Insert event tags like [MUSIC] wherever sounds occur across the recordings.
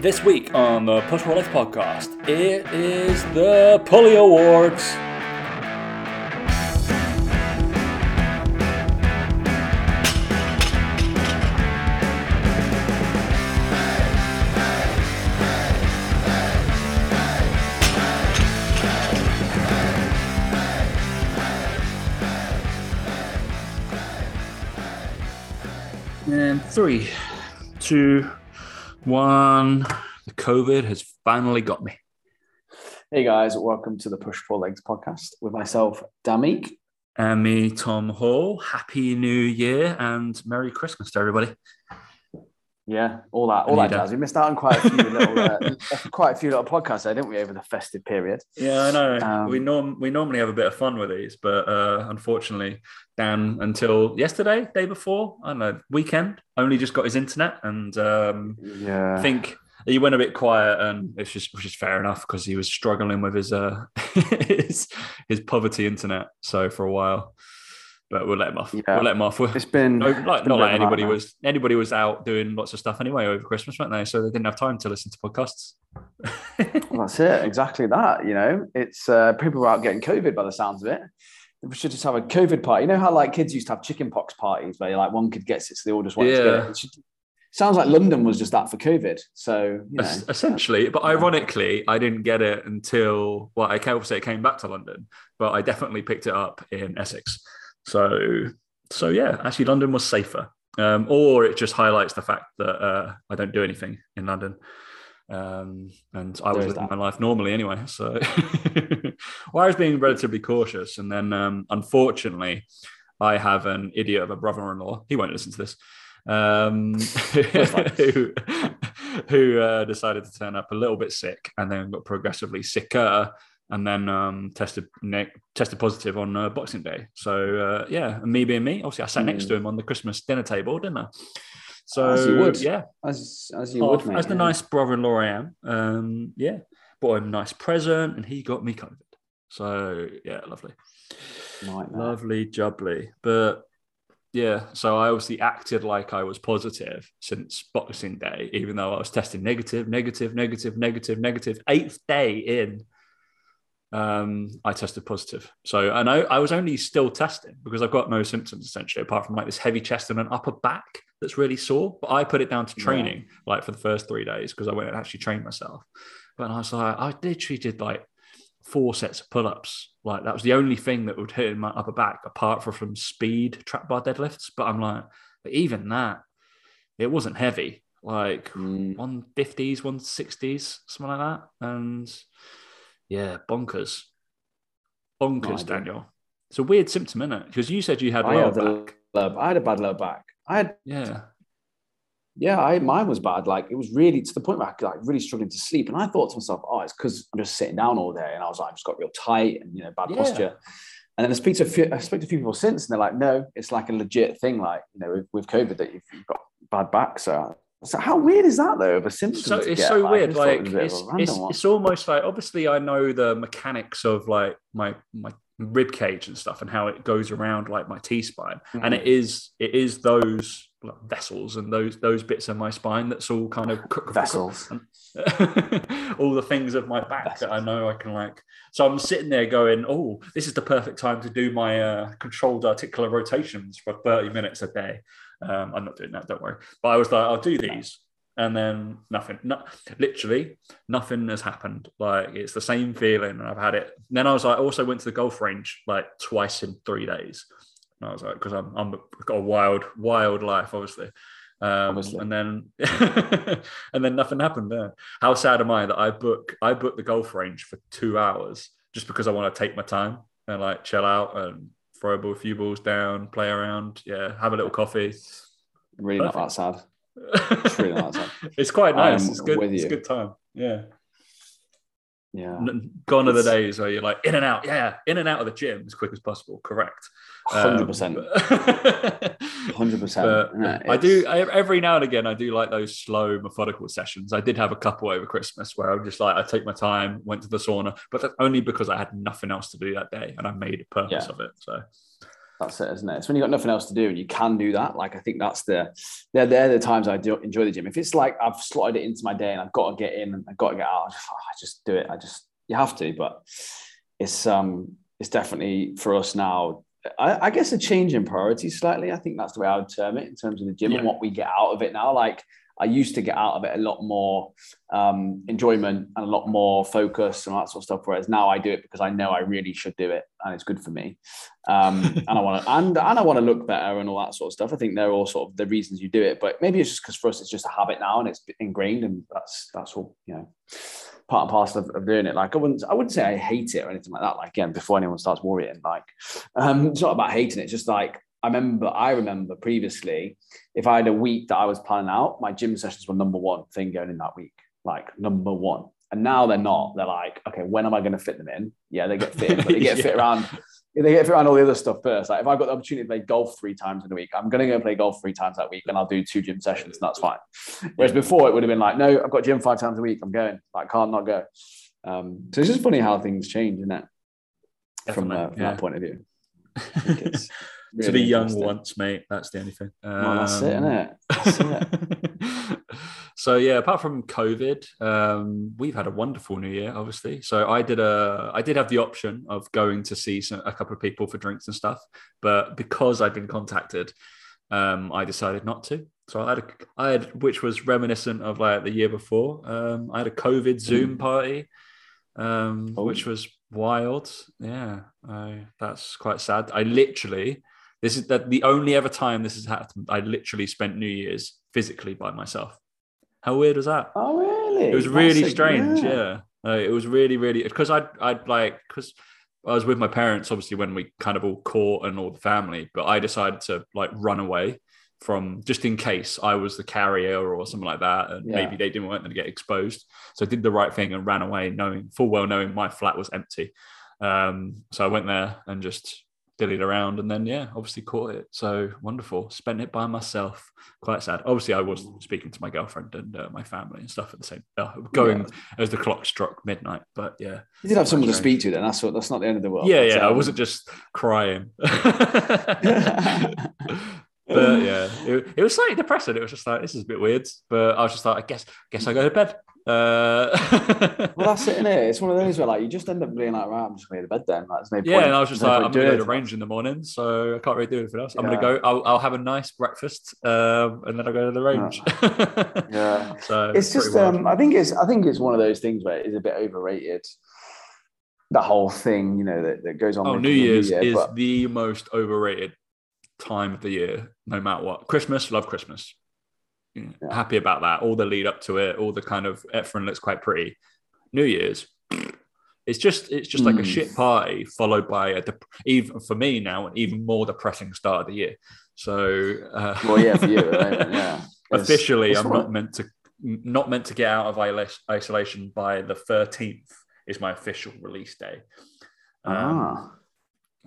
This week on the Push Pull Legs podcast, it is the Pulley Awards. And three, two, one. The COVID has finally got me. Hey guys, welcome to the Push Pull Legs podcast with myself, Damik. And me, Tom Hall. Happy New Year and Merry Christmas to everybody. Yeah, all that, all that jazz. We missed out on quite a few [LAUGHS] little, uh, quite a few little podcasts there, didn't we, over the festive period? Yeah, I know. Um, we norm we normally have a bit of fun with these, but uh, unfortunately, Dan until yesterday, day before, I don't know, weekend, only just got his internet, and um, yeah, I think he went a bit quiet, and it's just which is fair enough because he was struggling with his uh [LAUGHS] his his poverty internet. So for a while but we'll let him off. Yeah. We'll let him off. It's been no, like not like anybody was anybody was out doing lots of stuff anyway over Christmas, weren't they? So they didn't have time to listen to podcasts. well, that's it, exactly that. You know, it's uh, people were out getting COVID by the sounds of it. We should just have a COVID party. You know how like kids used to have chicken pox parties where like one kid gets it, so they all just want yeah. to get it. it should, sounds like London was just that for COVID. So you know, essentially, but ironically, I didn't get it until well, I can't say it came back to London, but I definitely picked it up in Essex. So, so yeah, actually, London was safer. Um, or it just highlights the fact that uh, I don't do anything in London. Um, and I was living that. my life normally anyway. So, [LAUGHS] well, I was being relatively cautious. And then, um, unfortunately, I have an idiot of a brother in law. He won't listen to this. Um, [LAUGHS] who who uh, decided to turn up a little bit sick and then got progressively sicker and then um, tested tested positive on uh, Boxing Day. So uh, yeah, and me being me, obviously I sat mm. next to him on the Christmas dinner table, didn't I? So as you would, yeah, as as you would, mate, as the yeah. nice brother-in-law I am, um, yeah, bought him a nice present, and he got me COVID. So yeah, lovely, lovely, jubbly, but. Yeah, so I obviously acted like I was positive since Boxing Day, even though I was testing negative, negative, negative, negative, negative. Eighth day in, um, I tested positive. So, and I, I was only still testing because I've got no symptoms essentially, apart from like this heavy chest and an upper back that's really sore. But I put it down to training, yeah. like for the first three days, because I went and actually trained myself. But I was like, I literally did like four sets of pull ups. Like that was the only thing that would hit in my upper back, apart from, from speed trap bar deadlifts. But I'm like, but even that, it wasn't heavy, like mm. 150s, 160s, something like that. And yeah, bonkers. Bonkers, no, Daniel. It's a weird symptom, isn't it? Because you said you had lower back. Low, I had a bad lower back. I had yeah. Yeah, I mine was bad. Like it was really to the point where I like really struggling to sleep. And I thought to myself, oh, it's because I'm just sitting down all day. And I was like, I just got real tight and you know, bad yeah. posture. And then I speak to a few, I spoke to a few people since, and they're like, no, it's like a legit thing, like you know, with, with COVID that you've, you've got bad back. So so how weird is that though? Of a symptom. So it's so weird. Like it it's, it's, it's, almost like obviously I know the mechanics of like my my rib cage and stuff and how it goes around like my T spine, mm-hmm. and it is it is those like, vessels and those those bits of my spine that's all kind of vessels. [LAUGHS] all the things of my back vessels. that I know I can like. So I'm sitting there going, "Oh, this is the perfect time to do my uh, controlled articular rotations for 30 minutes a day." Um, I'm not doing that, don't worry. But I was like, I'll do these. And then nothing, no, literally nothing has happened. Like it's the same feeling. And I've had it. And then I was like, I also went to the golf range like twice in three days. And I was like, because I'm, I'm I've got a wild, wild life, obviously. Um, and then [LAUGHS] and then nothing happened there. How sad am I that I book I book the golf range for two hours just because I want to take my time and like chill out and throw a ball, a few balls down, play around, yeah, have a little coffee. Really Perfect. not that sad. It's [LAUGHS] really not that sad. it's quite nice. Um, it's good. It's a good time. Yeah. Yeah. Gone are the days where you're like in and out, yeah, in and out of the gym as quick as possible. Correct. Hundred percent. [LAUGHS] Hundred percent. I do every now and again. I do like those slow, methodical sessions. I did have a couple over Christmas where I'm just like I take my time, went to the sauna, but that's only because I had nothing else to do that day, and I made a purpose yeah. of it. So That's it, isn't it? It's when you've got nothing else to do and you can do that. Like I think that's the they're, they're the times I do enjoy the gym. If it's like I've slotted it into my day and I've got to get in and I've got to get out, I just, I just do it. I just you have to, but it's um it's definitely for us now. I, I guess a change in priorities slightly. I think that's the way I would term it in terms of the gym yeah. and what we get out of it now. Like I used to get out of it a lot more um, enjoyment and a lot more focus and all that sort of stuff. Whereas now I do it because I know I really should do it and it's good for me. Um, and I want to and, and I want to look better and all that sort of stuff. I think they're all sort of the reasons you do it. But maybe it's just because for us it's just a habit now and it's ingrained and that's that's all you know part and parcel of, of, doing it. Like I wouldn't, I wouldn't say I hate it or anything like that. Like again, before anyone starts worrying, like um, it's not about hating it. It's just like I remember, I remember previously, if I had a week that I was planning out, my gym sessions were number one thing going in that week, like number one. And now they're not. They're like, okay, when am I going to fit them in? Yeah, they get fit, but they [LAUGHS] get yeah. fit around. They get fit around all the other stuff first. Like if I've got the opportunity to play golf three times in a week, I'm going to go play golf three times that week, and I'll do two gym sessions, and that's fine. Whereas before, it would have been like, no, I've got gym five times a week. I'm going. I can't not go. Um, so it's just funny how things change, isn't it? From, uh, from yeah. that point of view. [LAUGHS] Really to be young once, mate. That's the only thing. Um, well, that's it, isn't it? That's it. [LAUGHS] so yeah, apart from COVID, um, we've had a wonderful New Year, obviously. So I did a, I did have the option of going to see some, a couple of people for drinks and stuff, but because I'd been contacted, um, I decided not to. So I had, a, I had, which was reminiscent of like the year before. Um, I had a COVID Zoom mm. party, um, oh. which was wild. Yeah, I, that's quite sad. I literally this is that the only ever time this has happened. I literally spent New Year's physically by myself. How weird was that? Oh, really? It was really That's strange. yeah, uh, it was really, really because I'd I'd like because I was with my parents obviously when we kind of all caught and all the family, but I decided to like run away from just in case I was the carrier or something like that, and yeah. maybe they didn't want them to get exposed. So I did the right thing and ran away, knowing full well knowing my flat was empty. Um, so I went there and just dillied around and then yeah obviously caught it. So wonderful. Spent it by myself. Quite sad. Obviously i was speaking to my girlfriend and uh, my family and stuff at the same uh, going yeah. as the clock struck midnight but yeah. You did have someone strange. to speak to then. That's what that's not the end of the world. Yeah yeah i wasn't just crying. [LAUGHS] [LAUGHS] But yeah it, it was slightly depressing. It was just like this is a bit weird but i was just like i guess guess i go to bed uh, [LAUGHS] well, that's it, isn't it? It's one of those where like you just end up being like, right, I'm just going to bed then. Like, no yeah, and I was just like, I'm going to go to range in the morning, so I can't really do anything else. I'm going to go. I'll, I'll, have a nice breakfast, um, and then I'll go to the range. Yeah. [LAUGHS] yeah. so it's just, um, I think it's, I think it's one of those things where it's a bit overrated. The whole thing, you know, that, that goes on. Oh, New Year's New Year, is but... the most overrated time of the year, no matter what. Christmas, love Christmas yeah. happy about that. All the lead up to it, all the kind of everything looks quite pretty. New Year's, [SNIFFS] it's just it's just like a shit mm. party followed by a dep- even for me now an even more depressing start of the year. So uh, well, yeah, for you, right? [LAUGHS] yeah. Officially, it's I'm not meant to not meant to get out of isolation by the 13th is my official release day. Um, ah.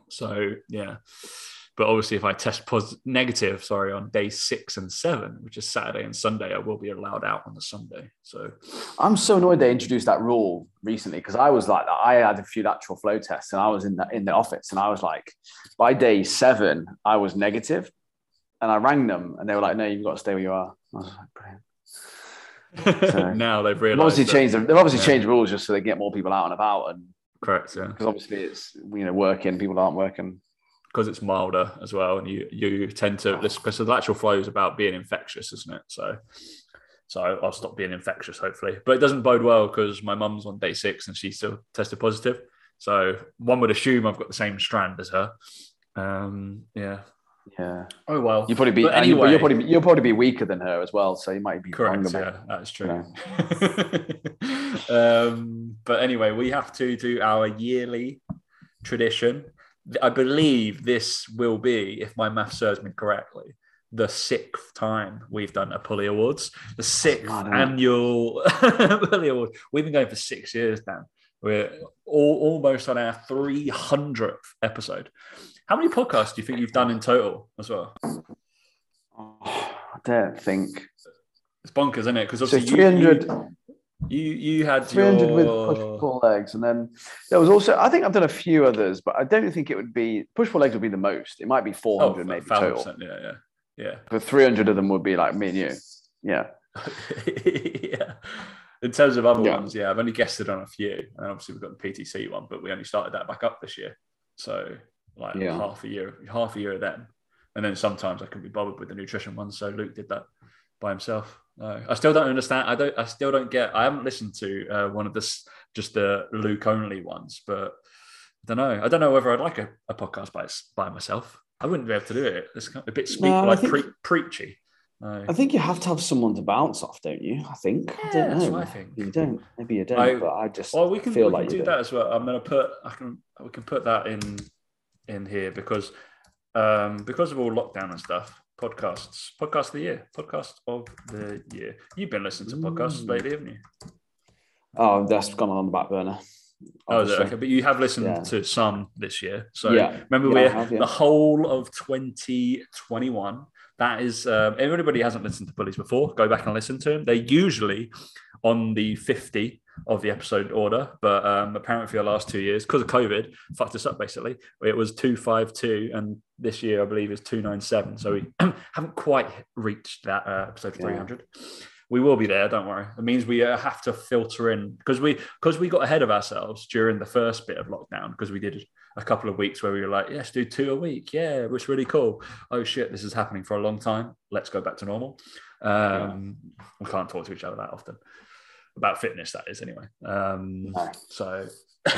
So yeah, but obviously, if I test positive, negative, sorry, on day six and seven, which is Saturday and Sunday, I will be allowed out on the Sunday. So I'm so annoyed they introduced that rule recently because I was like, I had a few lateral flow tests and I was in the in the office and I was like, by day seven, I was negative, and I rang them and they were like, no, you've got to stay where you are. I was like, brilliant. So, [LAUGHS] now they've realized. They've obviously that, changed. They've obviously yeah. changed rules just so they get more people out and about and. Correct. Yeah. Because obviously it's you know working, people aren't working because it's milder as well, and you you tend to because the lateral flow is about being infectious, isn't it? So so I'll stop being infectious, hopefully. But it doesn't bode well because my mum's on day six and she still tested positive. So one would assume I've got the same strand as her. Um, yeah. Yeah. Oh well. You probably be anyway. You'll probably you'll probably be weaker than her as well, so you might be correct. Yeah, that's true. [LAUGHS] um, but anyway, we have to do our yearly tradition I believe this will be, if my math serves me correctly, the sixth time we've done a Pulley Awards, the sixth annual [LAUGHS] Pulley Award. We've been going for six years now. We're all, almost on our 300th episode. How many podcasts do you think you've done in total as well? Oh, [SIGHS] I don't think. It's bonkers, isn't it? Because obviously so 300, you, You you had 300 your... with push pull legs, and then there was also I think I've done a few others, but I don't think it would be push pull legs would be the most. It might be 400 oh, maybe total. Yeah, yeah, yeah. But 300 of them would be like me and you. Yeah. [LAUGHS] yeah. In terms of other yeah. ones, yeah, I've only guessed it on a few, and obviously we've got the PTC one, but we only started that back up this year, so like yeah. half a year, half a year of them, and then sometimes I can be bothered with the nutrition one. So Luke did that by himself. No, I still don't understand. I don't. I still don't get. I haven't listened to uh, one of this just the Luke only ones, but I don't know. I don't know whether I'd like a, a podcast by by myself. I wouldn't be able to do it. It's a bit speak, no, like think, pre- preachy. No. I think you have to have someone to bounce off, don't you? I think. Yeah, I don't know. That's what I think. You don't. Maybe you don't. I, but I just well, we can, feel we like can do, that as well. I'm going to put. I can. We can put that in in here because um because of all lockdown and stuff podcasts. Podcast of the year. Podcast of the year. You've been listening to podcasts mm. lately, haven't you? Oh, that's gone on the back burner. Oh, okay, but you have listened yeah. to some this year. So yeah. remember, yeah, we're have, the whole of 2021. That is, um, anybody hasn't listened to Pulleys before, go back and listen to them. They're usually on the 50 of the episode order, but um, apparently for the last two years, because of COVID, fucked us up basically. It was 252, and this year I believe is 297. So we [CLEARS THROAT] haven't quite reached that uh, episode 300. Yeah. We will be there, don't worry. It means we uh, have to filter in because we because we got ahead of ourselves during the first bit of lockdown because we did a couple of weeks where we were like, yes, do two a week. Yeah, which was really cool. Oh shit, this is happening for a long time. Let's go back to normal. Um, yeah. We can't talk to each other that often about fitness. That is anyway. Um, no. So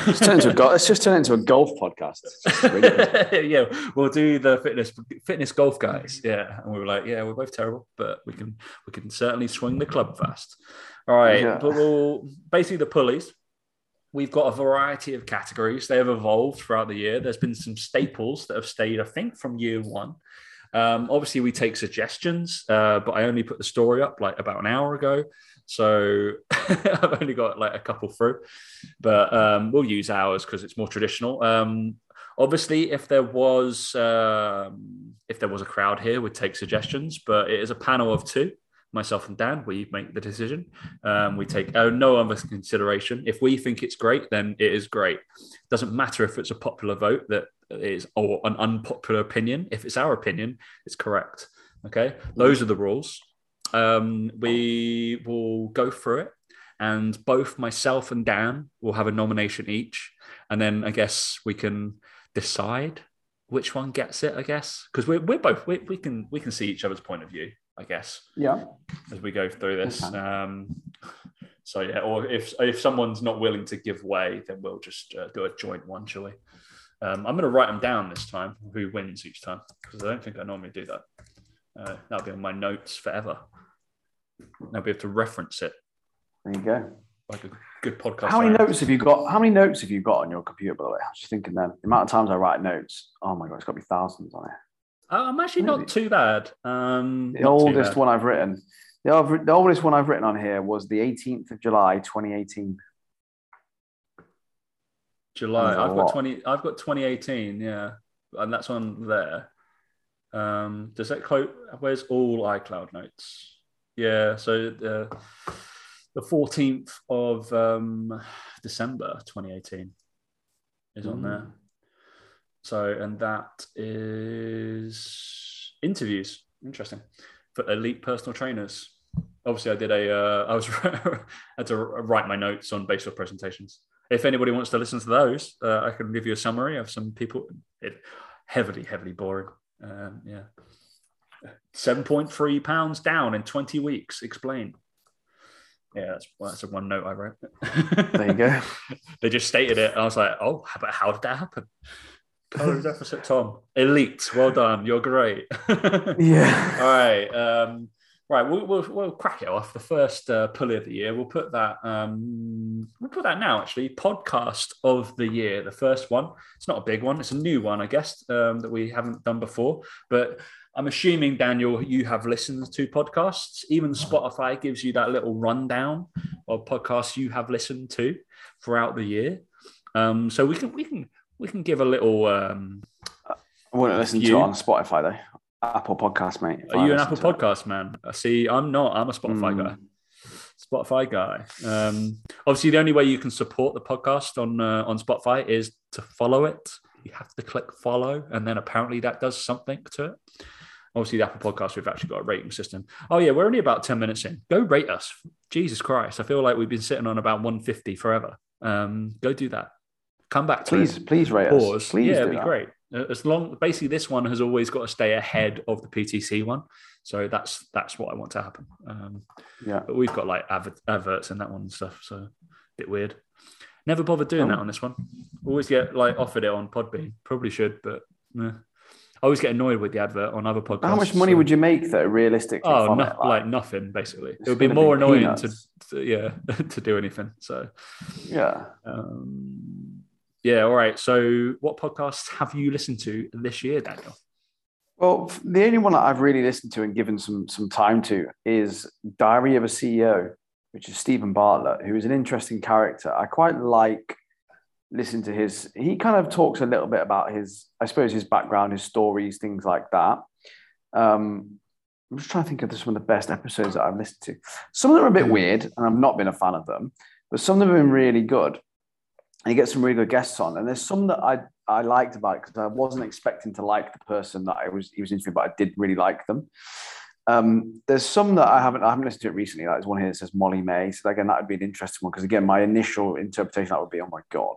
let's, into a go- let's just turn it into a golf podcast. Really [LAUGHS] yeah, we'll do the fitness fitness golf guys. Yeah, and we were like, yeah, we're both terrible, but we can we can certainly swing the club fast. All right, yeah. but we'll basically the pulleys. We've got a variety of categories. They have evolved throughout the year. There's been some staples that have stayed, I think, from year one. Um, obviously, we take suggestions, uh, but I only put the story up like about an hour ago. So [LAUGHS] I've only got like a couple through, but um, we'll use ours because it's more traditional. Um, obviously, if there was um, if there was a crowd here, we'd take suggestions, but it is a panel of two. Myself and Dan, we make the decision. Um, we take uh, no other consideration. If we think it's great, then it is great. Doesn't matter if it's a popular vote that is or an unpopular opinion. If it's our opinion, it's correct. Okay, those are the rules um, we will go through it, and both myself and Dan will have a nomination each, and then I guess we can decide which one gets it. I guess because we're we're both we, we can we can see each other's point of view. I guess. Yeah. As we go through this. Okay. Um, so yeah, or if if someone's not willing to give way, then we'll just uh, do a joint one, shall we? Um, I'm going to write them down this time, who wins each time, because I don't think I normally do that. Uh, that'll be on my notes forever. I'll be able to reference it. There you go. Like a good podcast. How many notes have you got? How many notes have you got on your computer, by the way? I was just thinking then. The amount of times I write notes, oh my God, it's got to be thousands on it. Uh, I'm actually Maybe. not too bad. Um, the oldest bad. one I've written, the, the oldest one I've written on here was the 18th of July, 2018. July. I've got 20. I've got 2018. Yeah, and that's on there. Um, does that quote? Where's all iCloud notes? Yeah, so the the fourteenth of um, December, twenty eighteen, is on mm. there. So, and that is interviews. Interesting for elite personal trainers. Obviously, I did a. Uh, I was [LAUGHS] had to write my notes on based off presentations. If anybody wants to listen to those, uh, I can give you a summary of some people. It heavily, heavily boring. Um, yeah. 7.3 pounds down in 20 weeks. Explain. Yeah, that's, well, that's a one note I wrote. there you go. [LAUGHS] they just stated it. And I was like, oh, but how did that happen? Calorie deficit, Tom. Elite. Well done. You're great. [LAUGHS] yeah. All right. Um, right. We'll, we'll, we'll, crack it off. The first uh, pulley of the year. We'll put that. Um, we'll put that now. Actually, podcast of the year. The first one. It's not a big one. It's a new one, I guess, um, that we haven't done before. But I'm assuming, Daniel, you have listened to podcasts. Even Spotify gives you that little rundown of podcasts you have listened to throughout the year. Um, so we can we can we can give a little. Um, I wouldn't listen to it on Spotify though. Apple Podcast, mate. Are you an Apple Podcast it. man? See. I'm not. I'm a Spotify mm. guy. Spotify guy. Um, obviously, the only way you can support the podcast on uh, on Spotify is to follow it. You have to click follow, and then apparently that does something to it. Obviously, the Apple Podcast, we've actually got a rating system. Oh yeah, we're only about ten minutes in. Go rate us. Jesus Christ, I feel like we've been sitting on about one fifty forever. Um, go do that. Come back. please, it. please rate Pause. us. Please, yeah, it'd be that. great. Uh, as long, basically, this one has always got to stay ahead of the PTC one. So that's that's what I want to happen. Um, yeah, but we've got like adverts in that one and stuff, so a bit weird. Never bothered doing oh. that on this one. Always get like offered it on Podbean. Probably should, but eh. I always get annoyed with the advert on other podcasts. How much money so. would you make though, realistically? Oh, no, like, like, nothing basically. It would be more annoying to, to, yeah [LAUGHS] to do anything. So yeah. Um, yeah. All right. So, what podcasts have you listened to this year, Daniel? Well, the only one that I've really listened to and given some some time to is Diary of a CEO, which is Steven Bartlett, who is an interesting character. I quite like listening to his. He kind of talks a little bit about his, I suppose, his background, his stories, things like that. Um, I'm just trying to think of some of the best episodes that I've listened to. Some of them are a bit weird, and I've not been a fan of them, but some of them have been really good. And he gets some really good guests on, and there's some that I I liked about it because I wasn't expecting to like the person that I was he was interviewing, but I did really like them. Um, there's some that I haven't I haven't listened to it recently. Like there's one here that says Molly-Mae. So again, that would be an interesting one because again, my initial interpretation that would be, oh my god.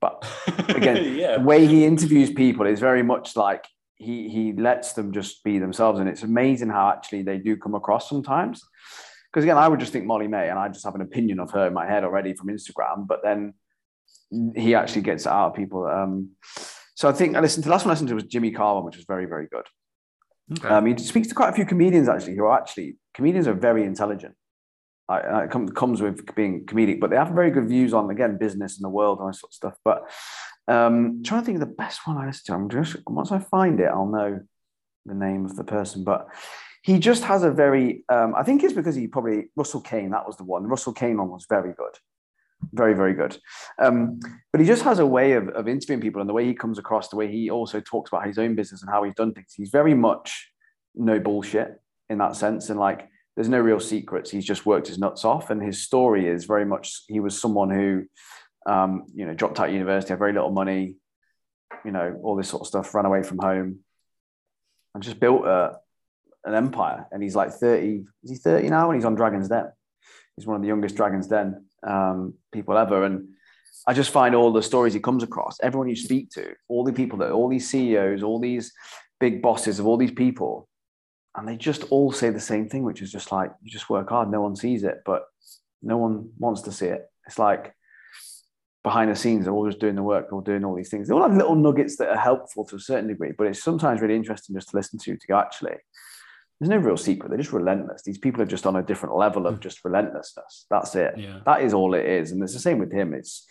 But [LAUGHS] again, yeah. the way he interviews people is very much like he he lets them just be themselves, and it's amazing how actually they do come across sometimes. Because again, I would just think Molly-Mae, and I just have an opinion of her in my head already from Instagram, but then he actually gets it out of people. Um, so I think I listened to the last one I listened to was Jimmy Carr, which was very, very good. Okay. Um, he speaks to quite a few comedians actually who are actually comedians are very intelligent. Like, it comes, comes with being comedic, but they have very good views on again business and the world and that sort of stuff. But um, trying to think of the best one I listened to. I'm just once I find it, I'll know the name of the person. But he just has a very. Um, I think it's because he probably Russell Kane. That was the one. Russell Kane one was very good very very good um, but he just has a way of, of interviewing people and the way he comes across the way he also talks about his own business and how he's done things he's very much no bullshit in that sense and like there's no real secrets. He's just worked his nuts off. And his story is very much he was someone who um, you know dropped out of university had very little money you know all this sort of stuff ran away from home and just built a, an empire. And he's like 30 is he 30 now? And he's on dragon's den. He's one of the youngest dragon's den um, people ever. And I just find all the stories he comes across, everyone you speak to, all the people that, all these CEOs, all these big bosses of all these people, and they just all say the same thing, which is just like, you just work hard, no one sees it, but no one wants to see it. It's like behind the scenes, they're all just doing the work, they're all doing all these things. They all have little nuggets that are helpful to a certain degree, but it's sometimes really interesting just to listen to, to go, actually, there's no real secret. They're just relentless. These people are just on a different level of hmm. just relentlessness. That's it. Yeah. That is all it is. And it's the same with him. It's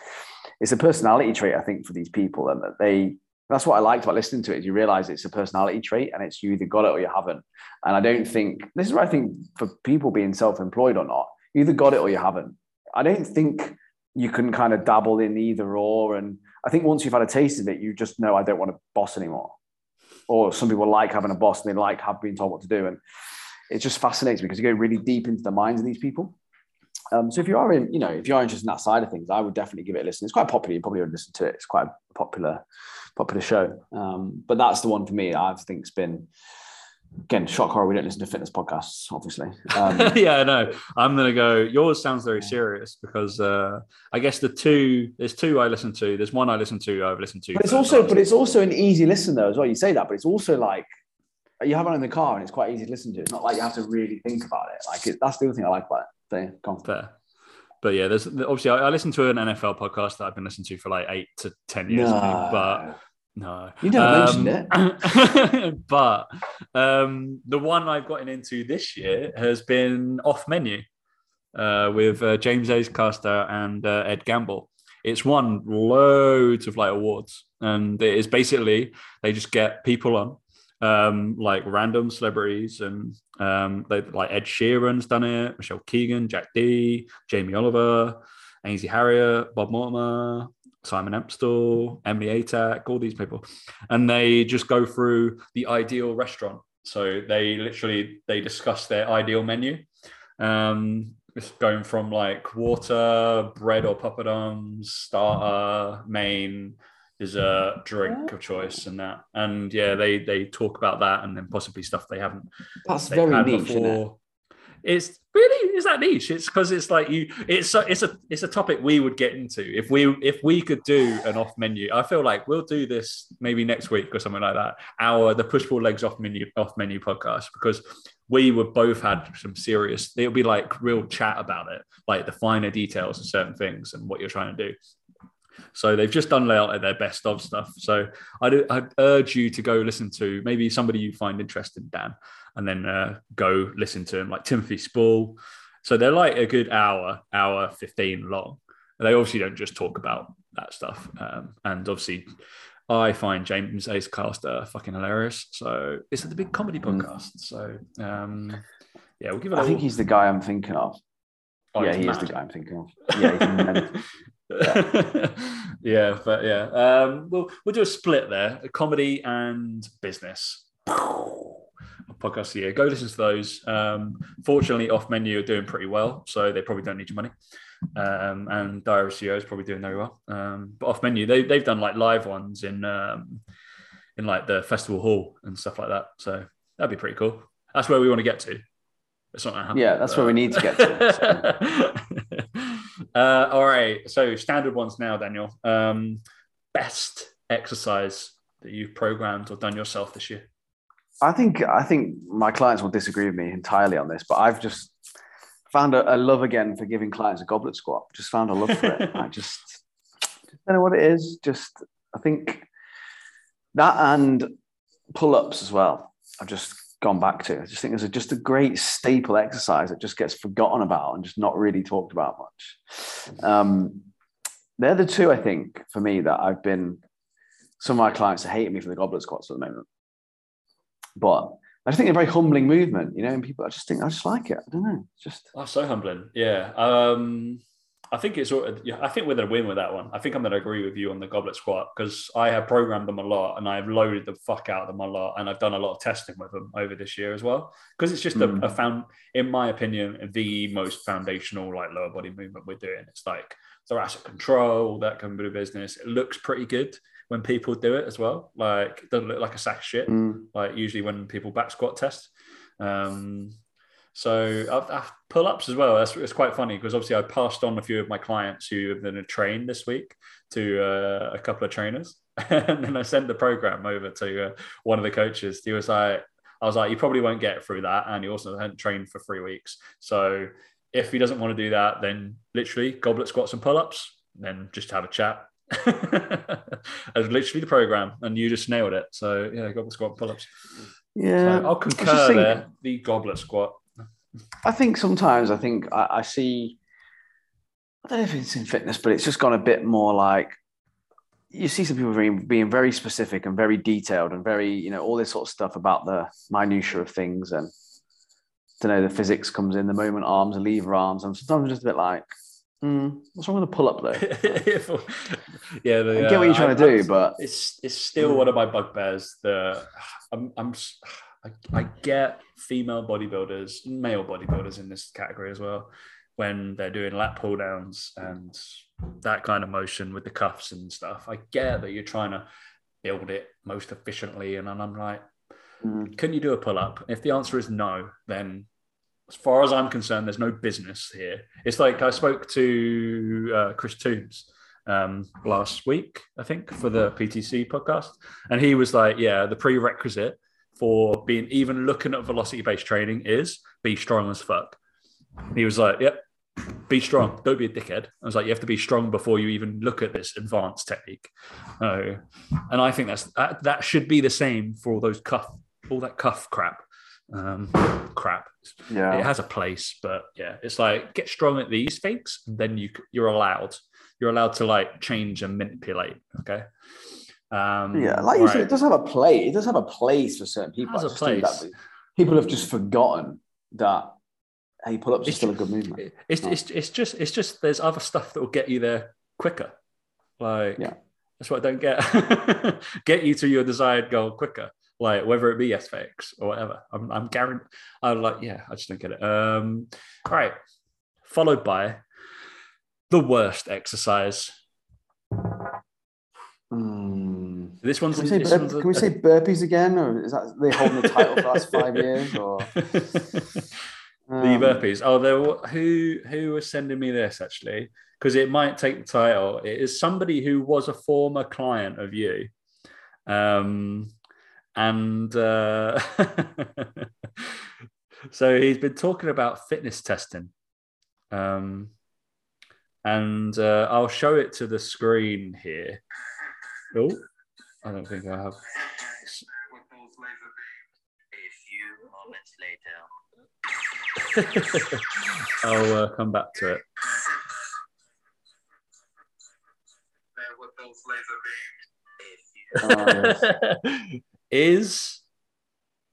it's a personality trait, I think, for these people. And that they that's what I liked about listening to it is you realize it's a personality trait and it's you either got it or you haven't. And I don't think this is what I think for people being self-employed or not, you either got it or you haven't. I don't think you can kind of dabble in either or. And I think once you've had a taste of it, you just know I don't want to boss anymore or some people like having a boss and they like have been told what to do. And it just fascinates me because you go really deep into the minds of these people. Um, so if you are in, you know, if you are interested in that side of things, I would definitely give it a listen. It's quite popular. You probably would listen to it. It's quite a popular, popular show. Um, but that's the one for me. I think it's been again, shock horror. We don't listen to fitness podcasts, obviously. Um, [LAUGHS] yeah, no, I'm gonna go. Yours sounds very serious because uh, I guess the two there's two I listen to. There's one I listen to. I've listened to. But it's also, but it's also an easy listen though as well. You say that, but it's also like you have it in the car and it's quite easy to listen to. It's not like you have to really think about it. Like it, that's the other thing I like about it. So, Fair. But yeah, there's obviously I, I listen to an NFL podcast that I've been listening to for like eight to ten years, no. but no, you never um, mentioned it. [LAUGHS] but um, the one I've gotten into this year has been off menu uh, with uh, James Acaster and uh, Ed Gamble. It's won loads of like awards, and it is basically they just get people on um, like random celebrities, and um, they like Ed Sheeran's done it, Michelle Keegan, Jack Dee, Jamie Oliver, Ainsley Harriott, Bob Mortimer, Simon Amstell, Emily Atack, all these people, and they just go through the ideal restaurant. So they literally they discuss their ideal menu. Um, it's going from like water, bread or poppadoms, starter, main, dessert, drink of choice, and that. And yeah, they they talk about that, and then possibly stuff they haven't. That's very niche. Before. It's really is that niche. It's because it's like you. It's a, it's a it's a topic we would get into if we if we could do an off menu. I feel like we'll do this maybe next week or something like that. Our the push pull legs off menu off menu podcast because we would both had some serious. It'll be like real chat about it, like the finer details of certain things and what you're trying to do. So they've just done layout at their best of stuff. So I'd, I'd, urge you to go listen to maybe somebody you find interested, Dan, and then uh, go listen to him, like Timothy Spall. So they're like a good hour, hour 15 long. They obviously don't just talk about that stuff. Um, and obviously, I find James Acaster fucking hilarious. So it's the big comedy mm. podcast. So um, yeah, we'll give it. I think he's the guy I'm thinking of. Oh, yeah, he mad. is the guy I'm thinking of. Yeah, [LAUGHS] yeah. yeah, but yeah, um, we'll we'll do a split there: comedy and business. [LAUGHS] Podcast year. Go listen to those. Um, fortunately, off menu are doing pretty well, so they probably don't need your money. Um, and Diary CEO is probably doing very well. Um, but off menu, they they've done like live ones in um, in like the festival hall and stuff like that. So that'd be pretty cool. That's where we want to get to. It's not happening. Yeah, that's but... where we need to get to. [LAUGHS] uh, all right. So standard ones now, Daniel. Um, best exercise that you've programmed or done yourself this year. I think I think my clients will disagree with me entirely on this, but I've just found a, a love again for giving clients a goblet squat. Just found a love for it. I [LAUGHS] just, just don't know what it is. Just I think that and pull ups as well. I've just gone back to. I just think there's a, just a great staple exercise that just gets forgotten about and just not really talked about much. Um, they're the two I think for me that I've been. Some of my clients are hating me for the goblet squats at the moment, but I just think a very humbling movement, you know, and people, I just think, I just like it. I don't know. It's just. Oh, so humbling. Yeah. Um, I think it's I think we're going to win with that one. I think I'm going to agree with you on the goblet squat because I have programmed them a lot and I've loaded the fuck out of them a lot. And I've done a lot of testing with them over this year as well. Because it's just mm. a, hmm. a found, in my opinion, the most foundational like lower body movement we're doing. It's like thoracic control, that kind of business. It looks pretty good when people do it as well. Like it doesn't look like a sack shit. Mm. Like usually when people back squat test. Um, so I've, I've pull ups as well. That's it's quite funny because obviously I passed on a few of my clients who have been trained this week to uh, a couple of trainers, [LAUGHS] and then I sent the program over to uh, one of the coaches. He was like, I was like, you probably won't get through that, and he also hadn't trained for three weeks. So if he doesn't want to do that, then literally goblet squats and pull ups, then just have a chat [LAUGHS] As literally the program, and you just nailed it. So yeah, goblet squat pull ups. Yeah, so I'll concur there. The goblet squat. I think sometimes I think I, I see. I don't know if it's in fitness, but it's just gone a bit more like you see some people being, being very specific and very detailed and very, you know, all this sort of stuff about the minutia of things and to know the physics comes in the moment arms and lever arms. And sometimes I'm just a bit like, Mm, what's wrong with the pull up though? [LAUGHS] yeah, the, I get what you're trying uh, to do, but it's it's still one of my bugbears. The I'm, I'm I, I get female bodybuilders, male bodybuilders in this category as well, when they're doing lat pull downs and that kind of motion with the cuffs and stuff. I get that you're trying to build it most efficiently, and then I'm like, mm. can you do a pull up? If the answer is no, then as far as I'm concerned, there's no business here. It's like I spoke to uh, Chris Toombs um, last week, I think, for the PTC podcast, and he was like, "Yeah, the prerequisite for being even looking at velocity based training is be strong as fuck." He was like, "Yep, be strong. Don't be a dickhead." I was like, "You have to be strong before you even look at this advanced technique." Uh, and I think that's that, that should be the same for all those cuff, all that cuff crap um, crap. Yeah, it has a place, but yeah, it's like get strong at these things, and then you you're allowed you're allowed to like change and manipulate. Okay. Um, yeah, like you said, it does have a place. It does have a place for certain people. It has a place. People have just forgotten that hey, pull ups are still a good movement. It's, it's it's just it's just there's other stuff that will get you there quicker. Like yeah. that's what I don't get. [LAUGHS] get you to your desired goal quicker like whether it be SFX or whatever. I'm, I'm guaranteed. I'm like, yeah, I just don't get it. Um, all right. followed by the worst exercise. Mm. This one's. Can we, say, this one's a- can we say burpees again, or is that they holding the title for the last five [LAUGHS] years? Or [LAUGHS] the Um, burpees. Oh, there. Who who was sending me this actually? Because it might take the title. It is somebody who was a former client of you, um, and uh, [LAUGHS] so he's been talking about fitness testing, um, and uh, I'll show it to the screen here. Oh, I don't think I have. A few moments later. I'll uh, come back to it. Yes. [LAUGHS] is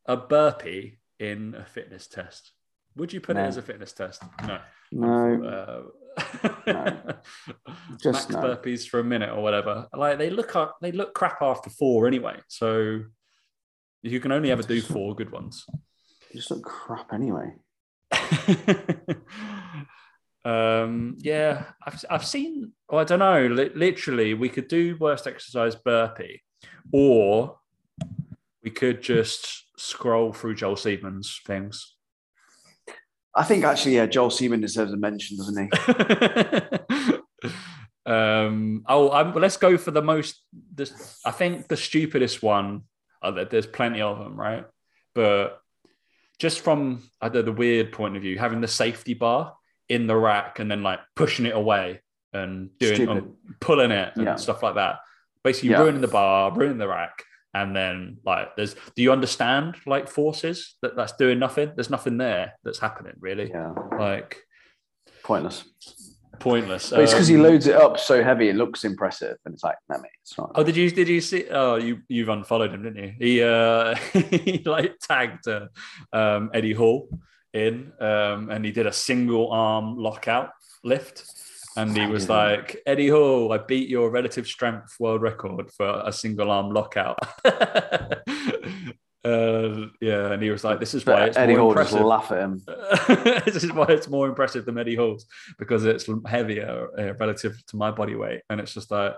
a burpee in a fitness test? Would you put No. it as a fitness test? No. no, Uh, [LAUGHS] Just max no. burpees for a minute or whatever. Like they look up, they look crap after four anyway. So you can only ever do four good ones. they just look crap anyway. [LAUGHS] um, yeah, I've, I've seen, well, I don't know, li- literally, we could do worst exercise burpee, or we could just scroll through Joel Seedman's things. I think actually, yeah, Joel Seedman deserves a mention, doesn't he? [LAUGHS] um, oh, I'm, let's go for the most, this, I think the stupidest one, uh, there's plenty of them, right? But just from I don't the weird point of view, having the safety bar in the rack and then like pushing it away and doing um, pulling it and Yeah. stuff like that. Basically, Yeah. ruining the bar, ruining the rack, and then like there's. Do you understand like forces that that's doing nothing? There's nothing there that's happening really. Yeah, Like pointless. pointless. But it's because he Um, loads it up so heavy, it looks impressive, and it's like, no, mate, it's not. Oh, did you did you see? Oh, you you've unfollowed him, didn't you? He uh [LAUGHS] he like tagged uh, um, Eddie Hall in, um, and he did a single arm lockout lift, and he was like, Eddie Hall, I beat your relative strength world record for a single arm lockout. uh, [LAUGHS] yeah, and he was like, "This is why it's Eddie more Hall just impressive." laugh at him. [LAUGHS] this is why it's more impressive than Eddie Hall's because it's heavier uh, relative to my body weight, and it's just like,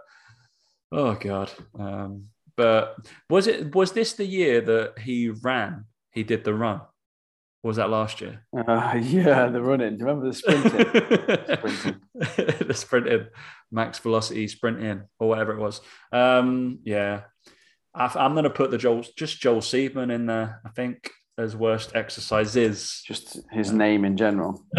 oh god. Um, but was it was this the year that he ran? He did the run. Or was that last year? Uh, yeah, the running. Do you remember the sprinting? [LAUGHS] the sprinting, max velocity sprinting, or whatever it was. Um, yeah, I, I'm going to put the Joel, just Joel Seedman in there. I think as worst exercises. Just his name in general. [LAUGHS]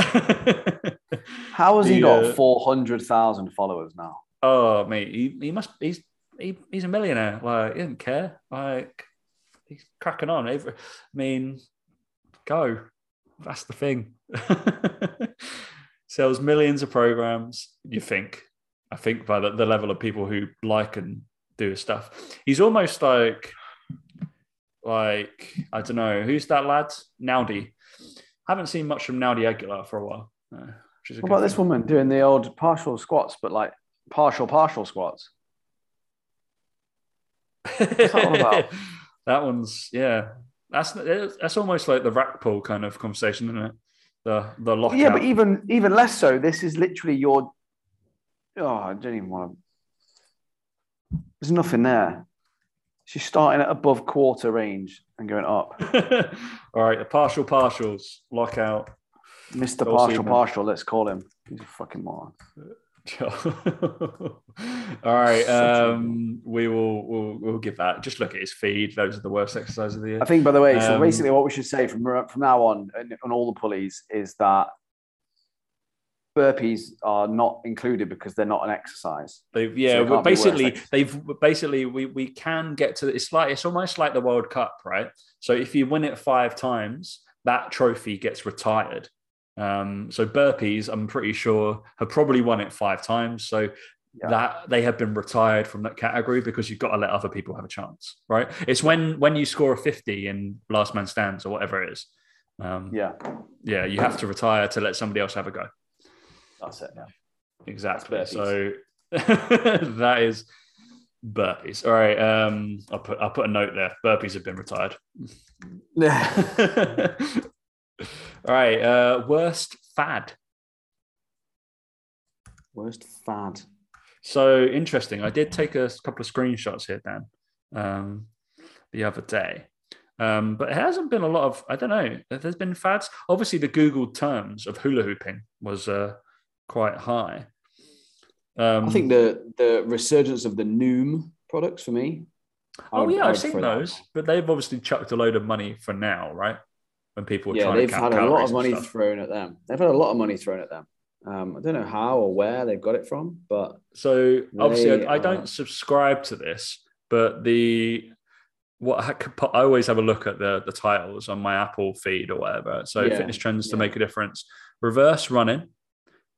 How has he The, got uh, 400,000 followers now? oh mate, he, he must he's he, he's a millionaire. Like he doesn't care. Like he's cracking on. Every, I mean, go. That's the thing. [LAUGHS] Sells millions of programs. You think? I think by the, the level of people who like and do his stuff, he's almost like like I don't know who's that lad Naudi. Haven't seen much from Naudi Aguilar for a while. What about this woman doing the old partial squats, but like partial, partial squats? [LAUGHS] that all about? that one's yeah. That's that's almost like the rack pull kind of conversation, isn't it? The the lockout. Yeah, but even even less so. This is literally your. Oh, I don't even want to. There's nothing there. She's starting at above quarter range and going up. [LAUGHS] All right, the partial partials lockout. Mr. Partial. Partial, let's call him. He's a fucking moron. All right, [LAUGHS] um, we will we'll, we'll give that. Just look at his feed. Those are the worst exercises of the year. I think, by the way, so Um, basically what we should say from from now on and on all the pulleys is that burpees are not included because they're not an exercise. They've So yeah, it well, can't be worse, basically they've basically we we can get to it's like it's almost like the World Cup, right? So if you win it five times, that trophy gets retired. Um, so burpees, I'm pretty sure, have probably won it five times. So Yeah. that they have been retired from that category because you've got to let other people have a chance, right? It's when when you score a 50 in last man stands or whatever it is. Um, Yeah, yeah, you have to retire to let somebody else have a go. that's it. Yeah. Exactly. So [LAUGHS] that is burpees. All right. Um, I'll put I'll put a note there. Burpees have been retired. [LAUGHS] [LAUGHS] All right. Uh, worst fad. Worst fad. So interesting. I did take a couple of screenshots here, Dan, um, the other day. Um, but it hasn't been a lot of, I don't know, there's been fads. Obviously, the Google terms of hula hooping was uh, quite high. Um, I think the the resurgence of the Noom products for me. Oh would, yeah, I've seen those, that. but they've obviously chucked a load of money for now, right? When people yeah, they've had a lot of money thrown at them. They've had a lot of money thrown at them. Um, I don't know how or where they've got it from, but so obviously I, I, don't subscribe to this, but the what I always have a look at the the titles on my Apple feed or whatever. So yeah, fitness trends yeah. to make a difference: reverse running,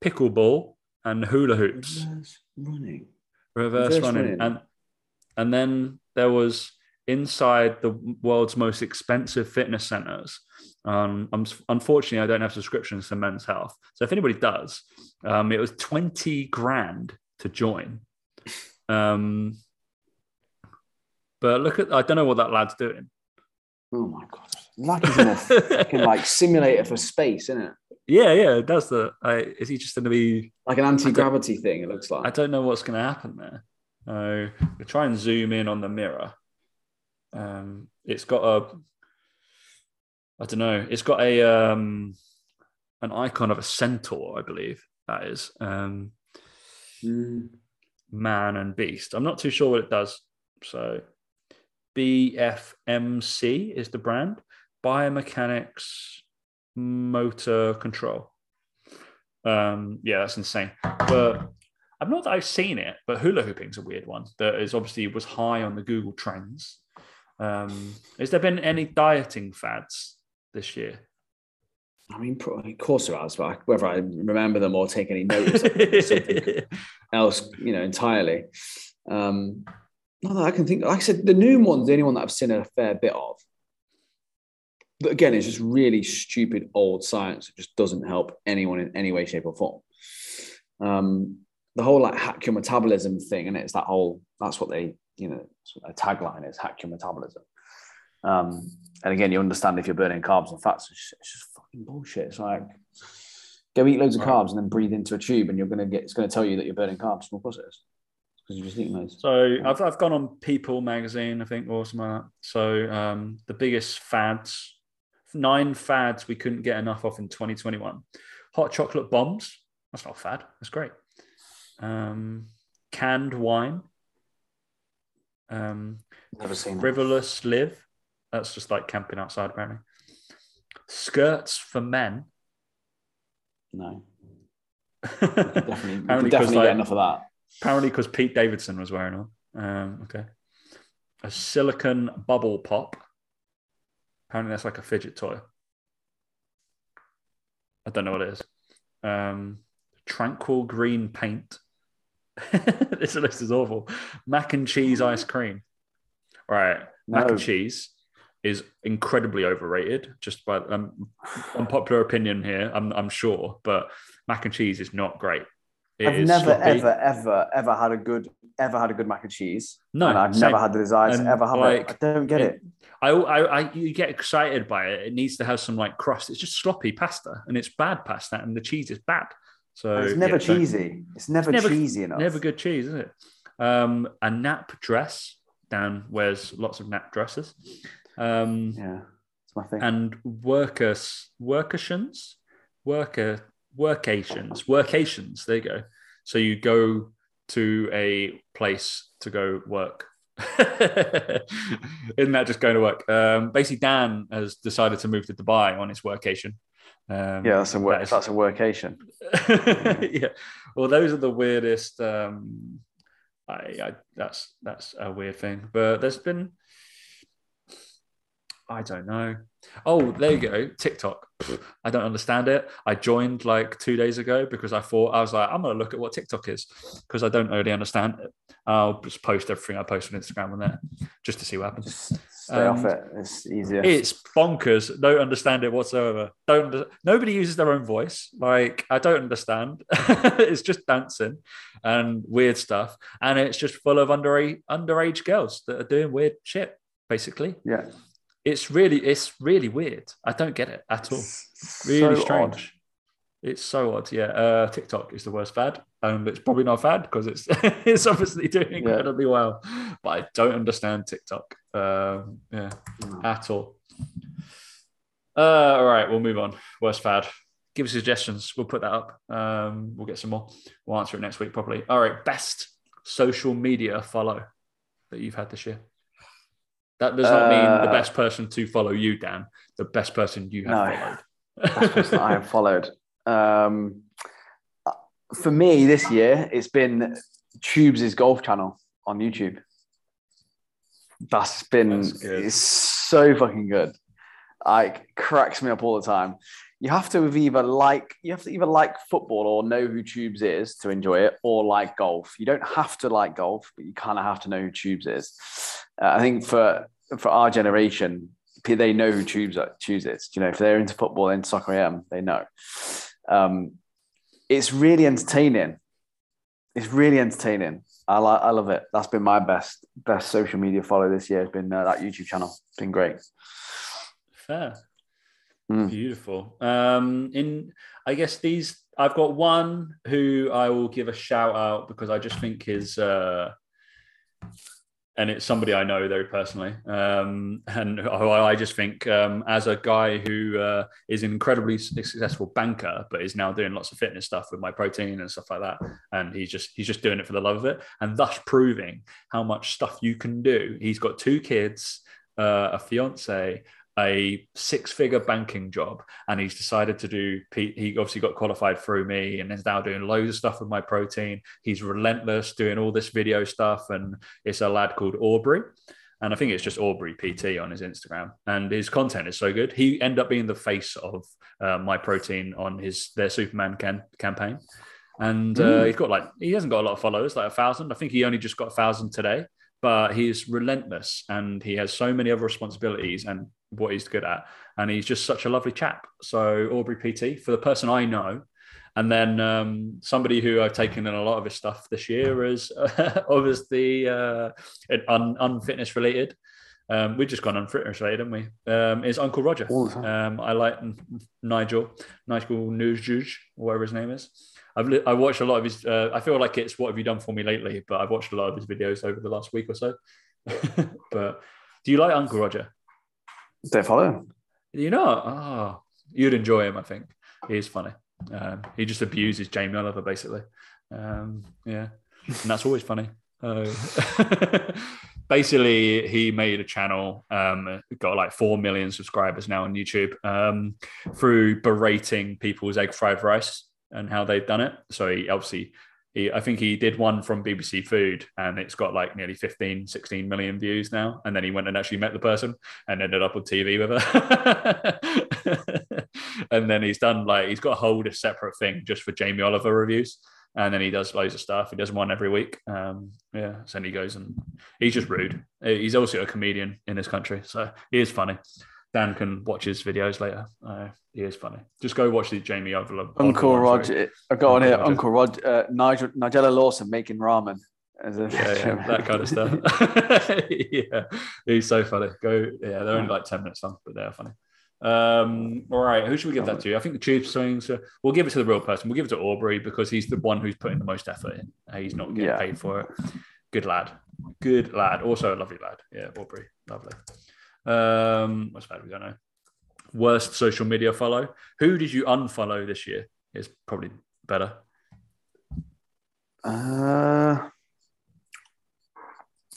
pickleball, and hula hoops. Reverse running. Reverse, reverse running. running, and and then there was inside the world's most expensive fitness centers. Um, I'm, unfortunately, I don't have subscriptions to Men's Health. So if anybody does, um, it was 20 grand to join. Um, but look at, I don't know what that lad's doing. Oh my God. Like he's in a fucking like [LAUGHS] simulator for space, isn't it? Yeah, yeah, that's the. I, is he just going to be like an anti gravity thing? It looks like. I don't know what's going to happen there. Uh, try and zoom in on the mirror. Um, it's got a, I don't know, it's got a um, an icon of a centaur, I believe that is. Um, mm. Man and beast. I'm not too sure what it does. So, BFMC is the brand. Biomechanics Motor Control. Um, yeah, that's insane. But I'm not that I've seen it, but hula hooping's a weird one that is obviously was high on the Google Trends. Um, has there been any dieting fads this year? I mean, of course there has, but whether I remember them or take any notice of something [LAUGHS] else, you know, entirely. Um, not that I can think. Like I said, the new one's the only one that I've seen a fair bit of. But again, it's just really stupid old science. It just doesn't help anyone in any way, shape, or form. Um, the whole like hack your metabolism thing, and it's that whole that's what they you know, tagline is hack your metabolism. Um, and again, you understand if you're burning carbs and fats, it's, it's just fucking bullshit. It's like go eat loads of carbs and then breathe into a tube, and you're gonna get it's gonna tell you that you're burning carbs. Of course it is. Because you're just eating those. So I've, I've gone on People magazine, I think, or something like that. So um, the biggest fads, nine fads we couldn't get enough of in 2021. Hot chocolate bombs. That's not a fad. That's great. Um, canned wine. Um, Never seen Riverless Live. That's just like camping outside, apparently. Skirts for men. No. [LAUGHS] definitely, apparently definitely like, get enough of that. Apparently, because Pete Davidson was wearing them. Um, okay. A silicon bubble pop. Apparently, that's like a fidget toy. I don't know what it is. Um, tranquil green paint. [LAUGHS] this list is awful. Mac and cheese ice cream. Right. No. Mac and cheese is incredibly overrated, just by um, unpopular opinion here, I'm, I'm sure, but mac and cheese is not great. It I've never, sloppy. ever, ever, ever had a good, ever had a good mac and cheese. No, and I've same. never had the desire to ever have like, it. I don't get it. it. I, I, I, you get excited by it. It needs to have some like crust. It's just sloppy pasta, and it's bad pasta, and the cheese is bad. So it's never yeah, cheesy. It's never, never, cheesy enough. Never good cheese, is it? Um, a nap dress. Dan wears lots of nap dresses. Um, yeah, it's my thing. And workers, workations, worker, workations, workations. There you go. So you go to a place to go work. [LAUGHS] Isn't that just going to work? Um, basically, Dan has decided to move to Dubai on his workation. Um, yeah, that's a work. That is, that's a workation. [LAUGHS] yeah. Well, those are the weirdest. Um, I, I that's that's a weird thing, but there's been. I don't know. Oh, there you go. TikTok. I don't understand it. I joined like two days ago because I thought I was like, I'm gonna look at what TikTok is because I don't really understand it. I'll just post everything I post on Instagram on there just to see what happens. Just stay um, off it. It's easier. It's bonkers. Don't understand it whatsoever. Don't. Nobody uses their own voice. Like I don't understand. [LAUGHS] it's just dancing and weird stuff, and it's just full of underage underage girls that are doing weird shit. Basically. Yeah it's really it's really weird. I don't get it at all. really so strange. It's so odd. Yeah, uh, TikTok is the worst fad, and it's probably not a fad because it's [LAUGHS] it's obviously doing incredibly yeah. well. But I don't understand TikTok. Um, yeah, mm. at all. Uh, all right, we'll move on. Worst fad. Give us suggestions. We'll put that up. Um, we'll get some more. We'll answer it next week properly. All right, best social media follow that you've had this year. That does not uh, mean the uh, best person to follow you, Dan. The best person you have no, followed. best person I have followed. Um, for me, this year, it's been Tubes' golf channel on YouTube. That's been That's it's so fucking good. Like cracks me up all the time. You have to either like you have to either like football or know who Tubes is to enjoy it, or like golf. You don't have to like golf, but you kind of have to know who Tubes is. Uh, I think for for our generation, they know who Tubes Tubes is. You know, if they're into football and soccer AM, they know. Um, it's really entertaining. It's really entertaining. I, like, I love it. That's been my best best social media follow this year. Has been uh, that YouTube channel. It's been great. Fair. Mm. Beautiful. Um, in I guess these I've got one who I will give a shout out because I just think is uh, and it's somebody I know very personally, um, and [LAUGHS] I just think um, as a guy who uh, is an incredibly successful banker, but is now doing lots of fitness stuff with my protein and stuff like that, and he's just he's just doing it for the love of it, and thus proving how much stuff you can do. He's got two kids, uh, a fiance, a six figure banking job and he's decided to do he obviously got qualified through me and is now doing loads of stuff with my protein. He's relentless doing all this video stuff and it's a lad called aubrey. And i think it's just aubrey pt on his instagram. And his content is so good. He ended up being the face of uh, Myprotein on his their superman can, campaign. And uh, mm. he's got like he hasn't got a lot of followers like a thousand. I think he only just got a thousand today but he's relentless and he has so many other responsibilities and what he's good at. And he's just such a lovely chap. So Aubrey PT, for the person I know, and then um, somebody who I've taken in a lot of his stuff this year is uh, [LAUGHS] obviously uh, un- unfitness related. Um, we've just gone unfitness related, haven't we? Um, is Uncle Roger. Um, I like Nigel, Nigel Newsjuge, whatever his name is. I've li- I watched a lot of his. Uh, I feel like it's what have you done for me lately? But I've watched a lot of his videos over the last week or so. [LAUGHS] but do you like Uncle Roger? Don't follow him. You know, oh, you'd enjoy him. I think he's funny. Um, he just abuses Jamie Oliver basically. Um, yeah, and that's always funny. Uh, [LAUGHS] basically, he made a channel, um, got like four million subscribers now on YouTube um, through berating people's egg fried rice and how they've done it. So he obviously he, I think he did one from BBC Food and it's got like nearly 15, 16 million views now. And then he went and actually met the person and ended up on TV with her. [LAUGHS] and then he's done like, he's got a whole separate thing just for Jamie Oliver reviews. And then he does loads of stuff. He does one every week. Um, yeah. So then he goes and he's just rude. He's also a comedian in this country. So he is funny. Dan can watch his videos later. Uh, he is funny. Just go watch the Jamie Oliver. Uncle Roger. I got on here. Roger. Uncle Rod, uh, Nigel, Nigella Lawson making ramen. As a, yeah, yeah [LAUGHS] that kind of stuff. [LAUGHS] yeah, he's so funny. Go, yeah, they're only like ten minutes long, but they're funny. Um, all right, who should we give that to? I think the Tubes wins. Uh, we'll give it to the real person. We'll give it to Aubrey because he's the one who's putting the most effort in. He's not getting yeah. paid for it. Good lad. Good lad. Also a lovely lad. Yeah, Aubrey. Lovely. Um, what's bad? We don't know. Worst social media follow. Who did you unfollow this year? Is probably better. Uh,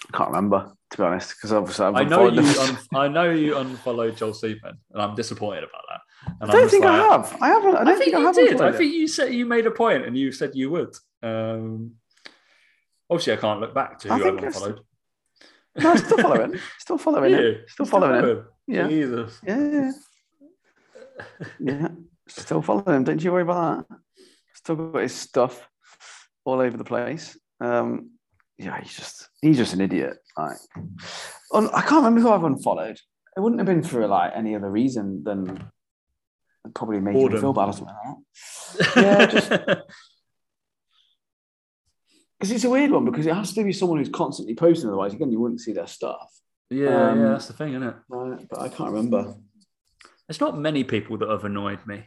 I can't remember to be honest, because obviously I've i know you. Un- I know you unfollowed Joel Seedman, and I'm disappointed about that. And I don't think like, I have. I haven't. I don't I think, think, I have. Did. I think you said you made a point, and you said you would. Um, obviously, I can't look back to who I've unfollowed. No, still following. Still following yeah, it. Still following him. Yeah. Jesus. Yeah. Yeah. Still following him. Don't you worry about that. Still got his stuff all over the place. Um, yeah, he's just he's just an idiot. Like, I can't remember who I've unfollowed. It wouldn't have been for like any other reason than probably making me feel bad or something like that. Yeah, just [LAUGHS] because it's a weird one because it has to be someone who's constantly posting. Otherwise, again, you wouldn't see their stuff. Yeah, um, yeah, that's the thing, isn't it? Right, but I can't remember. There's not many people that have annoyed me.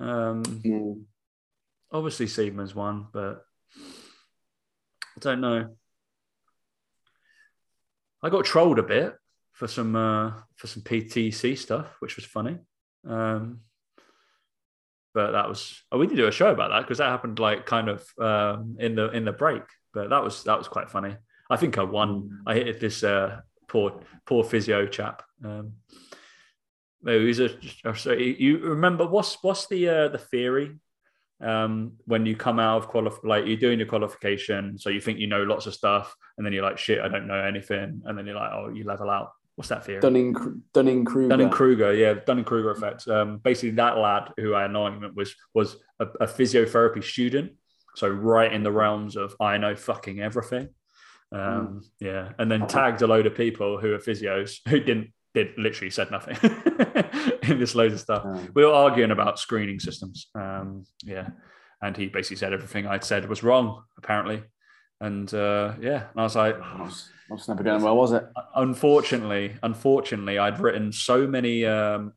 Um, Mm. Obviously, Seedman's one, but I don't know. I got trolled a bit for some uh, for some PTC stuff, which was funny. Um, but that was oh, we did do a show about that because that happened like kind of um, in the in the break. But that was that was quite funny. I think I won. I hit this uh, poor poor physio chap. Um, no, he's a. So you remember what's what's the uh, the theory um, when you come out of qualify, like you're doing your qualification, so you think you know lots of stuff, and then you're like, shit, I don't know anything, and then you're like, oh, you level out. What's that theory? Dunning Dunning Kruger. Dunning Kruger, yeah, Dunning Kruger effect. Um, basically, that lad who I had an argument was was a, a physiotherapy student, so right in the realms of I know fucking everything. Um, Yeah, and then tagged a load of people who are physios who didn't did literally said nothing [LAUGHS] in this loads of stuff. Um, We were arguing about screening systems. Um, yeah, and he basically said everything I'd said was wrong apparently, and uh, yeah, and I was like, That's that's never going well, was it? unfortunately, unfortunately, I'd written so many um,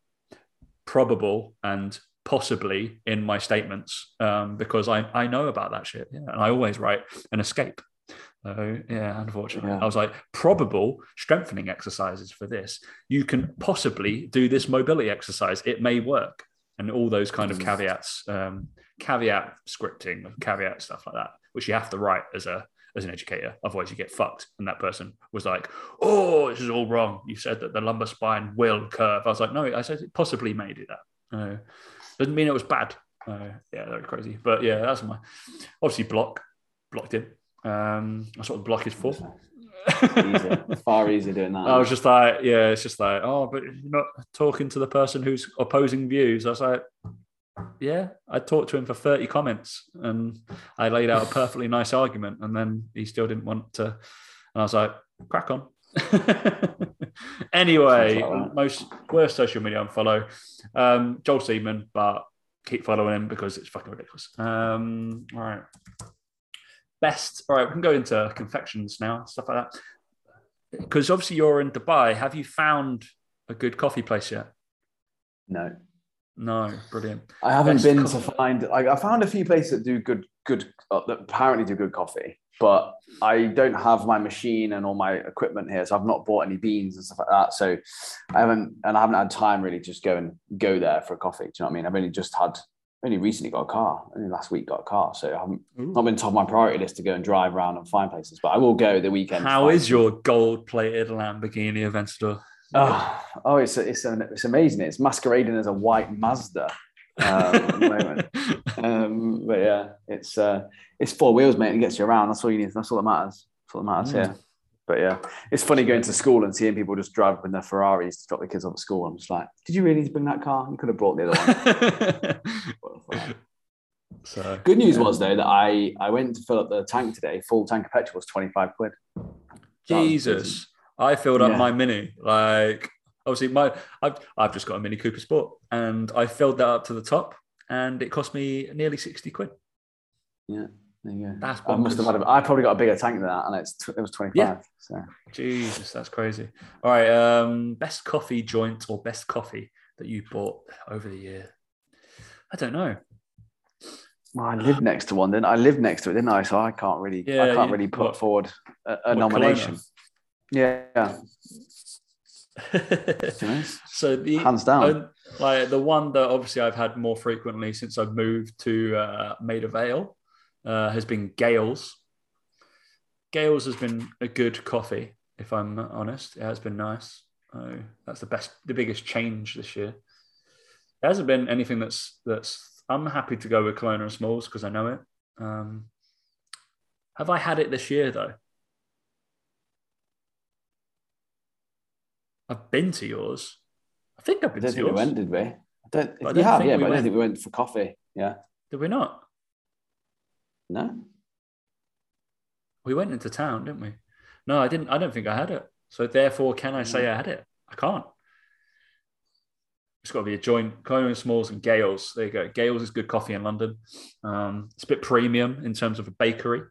probable and possibly in my statements um, because I, I know about that shit. Yeah. And I always write an escape. So yeah, unfortunately, Yeah. I was like probable strengthening exercises for this. You can possibly do this mobility exercise. It may work, and all those kind of Mhm. caveats, um, caveat scripting, caveat stuff like that, which you have to write as a as an educator. Otherwise, you get fucked. And that person was like, "Oh, this is all wrong. You said that the lumbar spine will curve." I was like, "No, I said it possibly may do that. Uh, doesn't mean it was bad." Uh, yeah, very crazy. But yeah, that's my obviously block blocked him. Um, that's what the block is for. Easier, [LAUGHS] far easier doing that. I was just like, yeah, it's just like, oh, but you're not talking to the person who's opposing views. I was like, yeah, I talked to him for 30 comments and I laid out a perfectly nice argument and then he still didn't want to. And I was like, crack on. [LAUGHS] anyway, like most worst social media unfollow um, Joel Seedman, but keep following him because it's fucking ridiculous. Um, all right. Best. All right, we can go into confections now, stuff like that because obviously you're in Dubai. Have you found a good coffee place yet? no, No, brilliant. I haven't been to find. I, I found a few places that do good, good, uh, that apparently do good coffee, but I don't have my machine and all my equipment here, so I've not bought any beans and stuff like that. So I haven't, and I haven't had time really just go and go there for a coffee. Do you know what I mean? I've only just had, only recently got a car. Only last week got a car, so I haven't Ooh. not been top of my priority list to go and drive around and find places. But I will go the weekend. How is your gold-plated Lamborghini Aventador? Oh, oh, it's it's it's amazing. It's masquerading as a white Mazda um, at the moment. [LAUGHS] Um, but yeah, it's uh, it's four wheels, mate. and It gets you around. That's all you need. That's all that matters. That's all that matters. Mm. Yeah. But yeah, it's funny going to school and seeing people just drive up in their Ferraris to drop their kids off at school. I'm just like, did you really need to bring that car? You could have brought the other one. [LAUGHS] The so Good news was though that I I went to fill up the tank today. Full tank of petrol was 25 quid. Jesus, I filled up Yeah. my Mini. Like obviously, my I've I've just got a Mini Cooper Sport, and I filled that up to the top, and it cost me nearly sixty quid. Yeah. There you go. That's I must have had. A, I probably got a bigger tank than that, and it's it was 25. Yeah. So. Jesus, that's crazy. All right, um, best coffee joint or best coffee that you bought over the year? I don't know. Well, I lived next to one, didn't I? I lived next to it, didn't I? So I can't really, Yeah, I can't you- really put what- forward a, a what, nomination. Colonna? Yeah, yeah. To be honest. so the hands down. like the one that obviously I've had more frequently since I've moved to uh, Maida Vale uh, has been Gail's. Gail's has been a good coffee, if I'm honest. It has been nice. Oh, that's the best, the biggest change this year. There hasn't been anything that's that's. I'm happy to go with Colonna and Smalls because I know it. Um, have I had it this year though? I've been to yours. I think I've I been don't to think we went, did we? I don't. I you don't have, think yeah, we but I went. don't think we went for coffee. Yeah, Did we not? no. We went into town, didn't we? No, I didn't. I don't think I had it. So therefore, can I say I had it? I can't. It's got to be a joint. Colonna Smalls and Gail's. There you go. Gail's is good coffee in London. Um, it's a bit premium in terms of a bakery.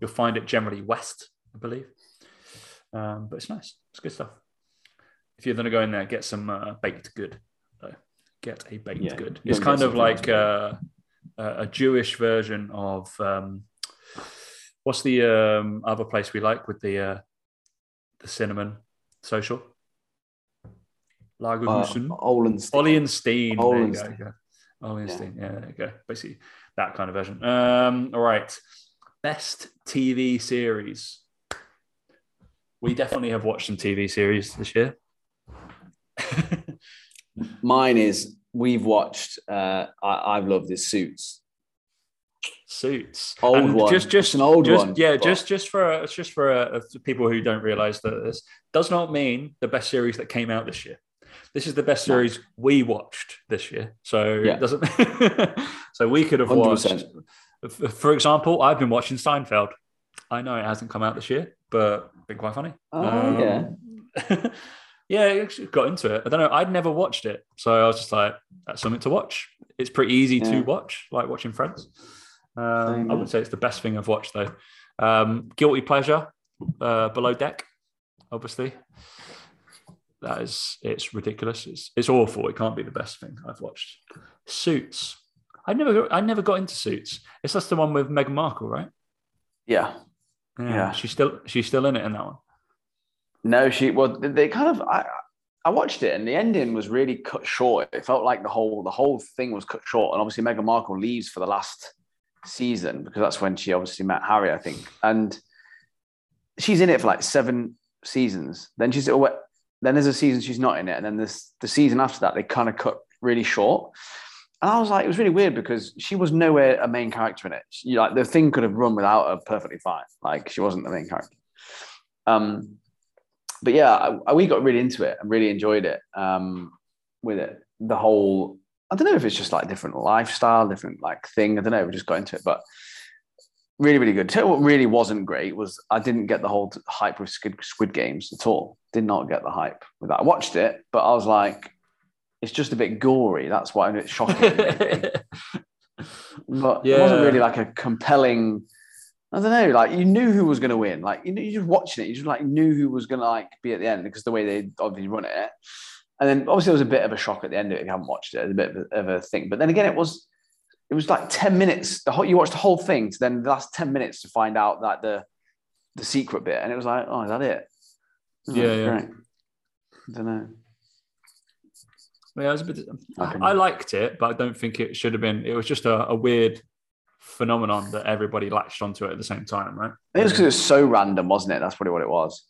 You'll find it generally west, I believe. Um, but it's nice. It's good stuff. If you're going to go in there, get some uh, baked good. So, get a baked yeah, good. It's kind of like uh, a Jewish version of um, what's the um, other place we like with the uh, the cinnamon social. Lagkagehuset. Uh, Ole & Steen. Olenstein. There Ole & Steen. Yeah. yeah, there you go. Basically, that kind of version. Um, all right. Best TV series. We definitely have watched some TV series this year. Mine is we've watched. Uh, I, have loved this Suits. Suits. Old and one. Just, just it's an old just, one. Yeah, but... just, just for, just for uh, people who don't realize that this does not mean the best series that came out this year. This is the best series no. we watched this year. So yeah. it doesn't. [LAUGHS] so we could have 100%. watched. For example, I've been watching Seinfeld. I know it hasn't come out this year, but been quite funny. Oh um, yeah. [LAUGHS] yeah, I actually got into it. I don't know. I'd never watched it, so I was just like, "That's something to watch." It's pretty easy yeah. to watch, like watching Friends. Um, I would say it's the best thing I've watched though. Um, Guilty pleasure, uh, Below Deck, obviously. That is, it's ridiculous. It's it's awful. It can't be the best thing I've watched. Suits. I never, I never got into Suits. It's just the one with Meghan Markle, right? Yeah. yeah. Yeah. She's still, she's still in it in that one. No, she well they kind of I I watched it and the ending was really cut short. It felt like the whole the whole thing was cut short. And obviously Meghan Markle leaves for the last season because that's when she obviously met Harry, I think. And she's in it for like seven seasons. Then she's oh, then there's a season she's not in it, and then this the season after that they kind of cut really short. And I was like, it was really weird because she was nowhere a main character in it. She, like the thing could have run without her perfectly fine. Like she wasn't the main character. Um, but yeah, I, we got really into it and really enjoyed it um, with it. The whole, I don't know if it's just like different lifestyle, different like thing. I don't know. We just got into it, but really, really good. Tell you what really wasn't great was I didn't get the whole hype with Squid, Squid Games at all. Did not get the hype with that. I watched it, but I was like, it's just a bit gory. That's why it's shocking. [LAUGHS] but yeah. it wasn't really like a compelling I don't know, like you knew who was going to win. Like you, know, you just watching it, you just like knew who was going to like be at the end because the way they obviously run it. And then obviously it was a bit of a shock at the end of it if you haven't watched it. It's a bit of a, of a thing. But then again, it was it was like 10 minutes. The whole you watched the whole thing to then the last 10 minutes to find out that the the secret bit. And it was like, oh, is that it? Oh, yeah, yeah. Great. I don't know. Yeah, it was a bit. I liked it, but I don't think it should have been. It was just a, a weird phenomenon that everybody latched onto it at the same time, right? I think it was because it was so random, wasn't it? That's probably what it was.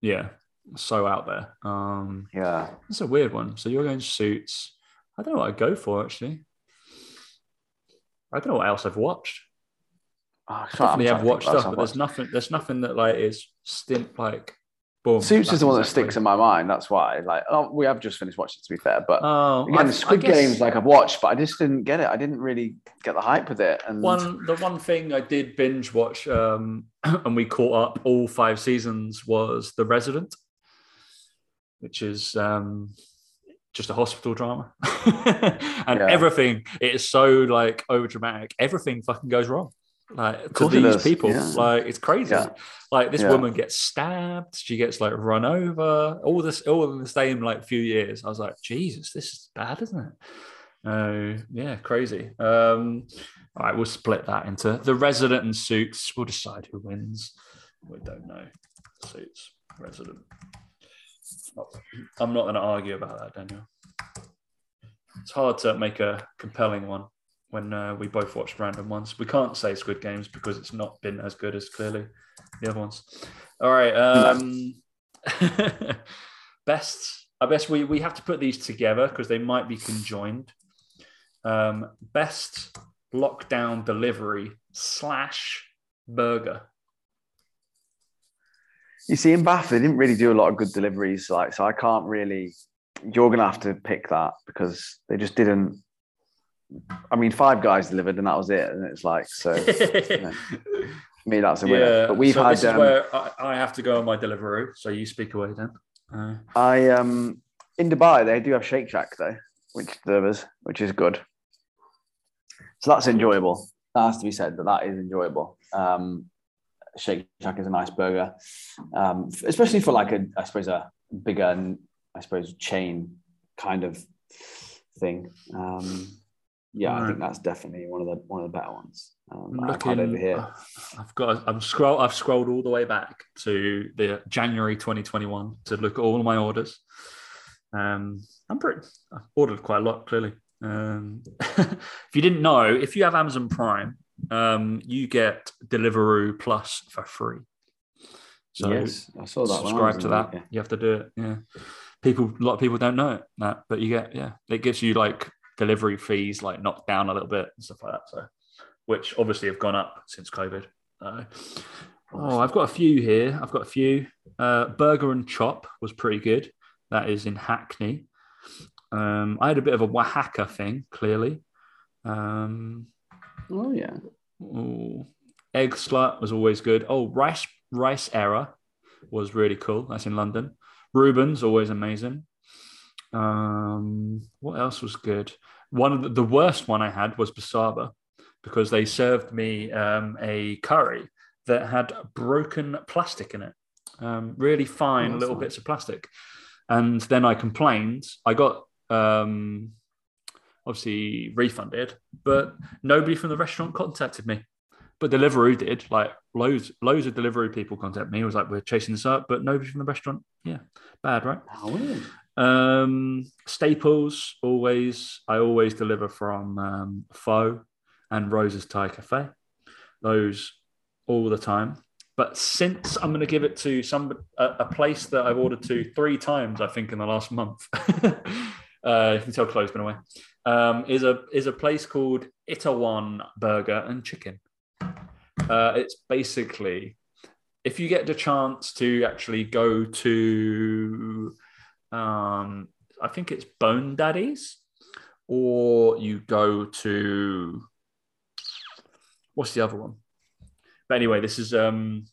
Yeah, so out there. Um, yeah, it's a weird one. So you're going suits. I don't know what I'd go for actually. I don't know what else I've watched. Oh, I definitely have watched stuff, but there's nothing. There's nothing that like is stint like Boom. Suits is the one that sticks in my mind. That's why. Like, oh, we have just finished watching. To be fair, but oh, again, Squid guess... Games, like I've watched, but I just didn't get it. I didn't really get the hype with it. And one, the one thing I did binge watch, um, [CLEARS THROAT] and we caught up all five seasons was The Resident, which is um, just a hospital drama, [LAUGHS] and yeah. everything. It is so like over dramatic. Everything fucking goes wrong like to these people. Yeah. Like it's crazy. Yeah. Like this yeah. woman gets stabbed, she gets like run over, all this all in the same like few years. I was like, Jesus, this is bad, isn't it? Uh, yeah, crazy. Um, all right, we'll split that into the resident and suits. We'll decide who wins. We don't know. Suits, resident. I'm not going to argue about that, Daniel. It's hard to make a compelling one when uh, we both watched random ones. We can't say Squid Games because it's not been as good as clearly the other ones. All right. Um, [LAUGHS] best. I guess we, we have to put these together because they might be conjoined. Um, best lockdown delivery slash burger. You see, in Bath, they didn't really do a lot of good deliveries. Like, so I can't really. You're gonna have to pick that because they just didn't I mean, five guys delivered, and that was it. And it's like, so you know, me, that's a winner. Yeah, but we've so had. This is um, where I, I, have to go on my delivery. So you speak away then. Uh, I um in Dubai they do have Shake Shack though, which delivers, which is good. So that's enjoyable. That has to be said that that is enjoyable. Um, Shake Shack is a nice burger, um, especially for like a I suppose a bigger I suppose chain kind of thing. Um, yeah, right. I think that's definitely one of the one of the better ones. Um, I'm looking over here. I've got. I'm scroll. I've scrolled all the way back to the January 2021 to look at all my orders. Um, I'm pretty. I've ordered quite a lot. Clearly, um, [LAUGHS] if you didn't know, if you have Amazon Prime, um, you get Deliveroo Plus for free. So yes, I saw that. Subscribe to that. Yeah. You have to do it. Yeah, people. A lot of people don't know it, that, but you get. Yeah, it gives you like delivery fees like knocked down a little bit and stuff like that. So, which obviously have gone up since COVID. Uh, oh, I've got a few here. I've got a few. Uh, Burger and Chop was pretty good. That is in Hackney. Um, I had a bit of a Wahaca thing, clearly. Um, oh yeah. Ooh. Eggslut was always good. Oh, rice rice era was really cool. That's in London. Reuben's always amazing. Um, what else was good? One of the, the worst one I had was Busaba because they served me um, a curry that had broken plastic in it, um, really fine oh, little nice. bits of plastic. And then I complained. I got um, obviously refunded, but nobody from the restaurant contacted me. But Deliveroo did. Like loads, loads of Deliveroo people contacted me. It was like, we're chasing this up, but nobody from the restaurant. Yeah, bad, right? Oh, um, staples always. I always deliver from um, Pho and Rose's Thai Cafe. Those all the time. But since I'm going to give it to some a, a, place that I've ordered to three times, I think in the last month. [LAUGHS] uh, you can tell Chloe's been away. Um, is a is a place called Itaewon Burger and Chicken. Uh, it's basically if you get the chance to actually go to um, I think it's Bone Daddies, or you go to what's the other one? But anyway, this is um,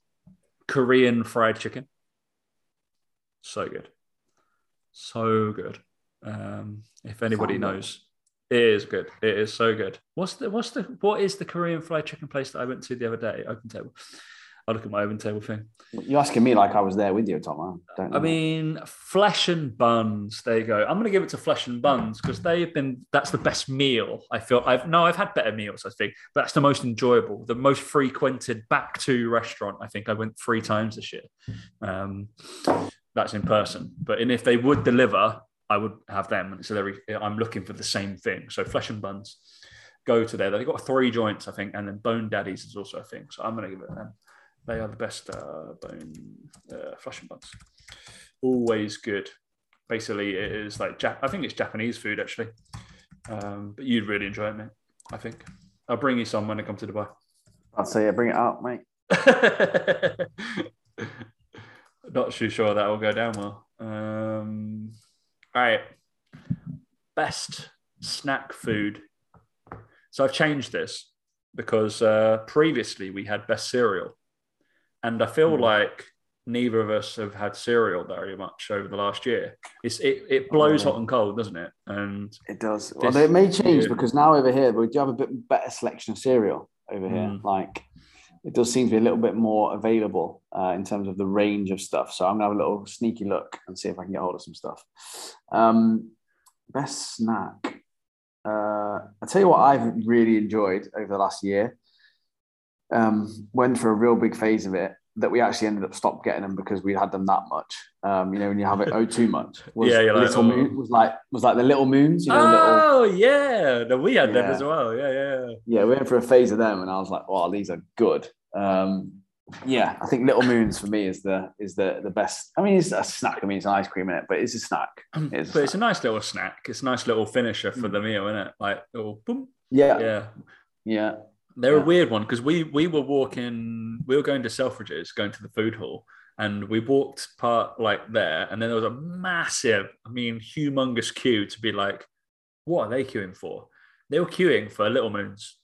Korean fried chicken. So good, so good. Um, if anybody knows, it is good. It is so good. What's the what's the what is the Korean fried chicken place that I went to the other day? Open table. I'll look at my open table thing. You're asking me like I was there with you, Tom. I, I mean, flesh and buns. There you go. I'm going to give it to flesh and buns because they've been. That's the best meal. I feel. I've no. I've had better meals. I think. But that's the most enjoyable, the most frequented back to restaurant. I think I went three times this year. Um, that's in person. But and if they would deliver, I would have them. And so I'm looking for the same thing. So flesh and buns. Go to there. They've got three joints, I think, and then Bone Daddies is also a thing. So I'm going to give it them. They are the best uh, bone uh, flesh and buns. Always good. Basically, it is like Jap- I think it's Japanese food actually, um, but you'd really enjoy it, mate. I think I'll bring you some when I come to Dubai. I'd say yeah, bring it up, mate. [LAUGHS] Not too sure that will go down well. Um, all right, best snack food. So I've changed this because uh, previously we had best cereal. And I feel mm. like neither of us have had cereal very much over the last year. It's it, it blows oh, hot and cold, doesn't it? And it does. Well, it may change because now over here we do have a bit better selection of cereal over here. Mm. Like it does seem to be a little bit more available uh, in terms of the range of stuff. So I'm gonna have a little sneaky look and see if I can get hold of some stuff. Um, best snack. Uh, I tell you what, I've really enjoyed over the last year um, went for a real big phase of it that we actually ended up stop getting them because we had them that much. Um, you know, when you have it oh too much. [LAUGHS] Was yeah, like, little oh. moon was like was like the little moons. You know, oh little, yeah, no, we had yeah. them as well. Yeah, yeah, yeah. We went for a phase of them, and I was like, "Wow, these are good." Um, yeah, I think Little Moons for me is the is the the best. I mean, it's a snack. I mean, it's an ice cream in it, but it's a snack. [CLEARS THROAT] It's a but snack. it's a nice little snack. It's a nice little finisher for mm. the meal, isn't it? Like little boom. Yeah, yeah, yeah. They're yeah. a weird one because we we were walking, we were going to Selfridges, going to the food hall, and we walked part like there, and then there was a massive, I mean, humongous queue to be like, what are they queuing for? They were queuing for Little Moons,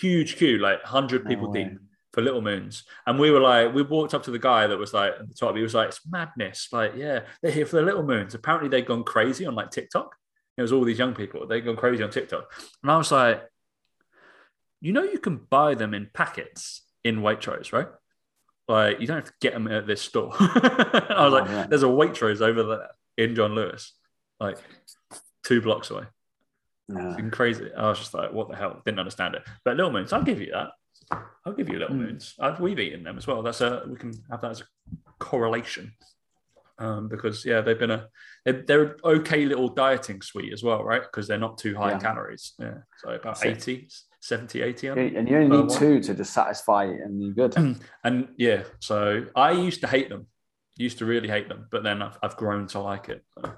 huge queue, like hundred people deep for Little Moons, and we were like, we walked up to the guy that was like at the top. He was like, it's madness, like yeah, they're here for the Little Moons. Apparently, they'd gone crazy on like TikTok. It was all these young people. They'd gone crazy on TikTok, and I was like you know you can buy them in packets in Waitrose, right? Like you don't have to get them at this store. [LAUGHS] I was oh, like, yeah. there's a Waitrose over there in John Lewis. Like two blocks away. No. It's crazy. I was just like, what the hell? Didn't understand it. But Little Moons, I'll give you that. I'll give you Little Mm. Moons. I've, we've eaten them as well. That's a we can have that as a correlation. Um, because yeah, they've been a they're, okay little dieting sweet as well, right? Because they're not too high Yeah. calories. Yeah, so about 80, 70, 80. I And you only need what? two to just satisfy it and you're good. [CLEARS THROAT] And yeah, so I used to hate them, used to really hate them, but then I've, I've grown to like it. So.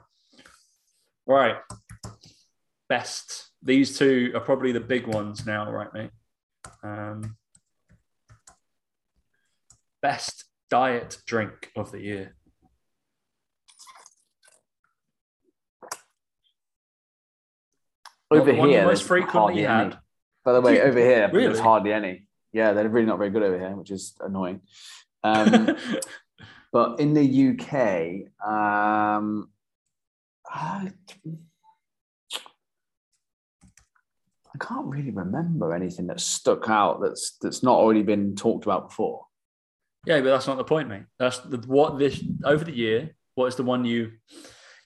Right, best. These two are probably the big ones now, right, mate? Um, best diet drink of the year. What, over one you here, most frequently had? By the way, Dude, over here, really? there's hardly any. Yeah, they're really not very good over here, which is annoying. Um, [LAUGHS] but in the UK, um, I, I can't really remember anything that stuck out that's that's not already been talked about before. Yeah, but that's not the point, mate. That's the, what this over the year. What is the one you,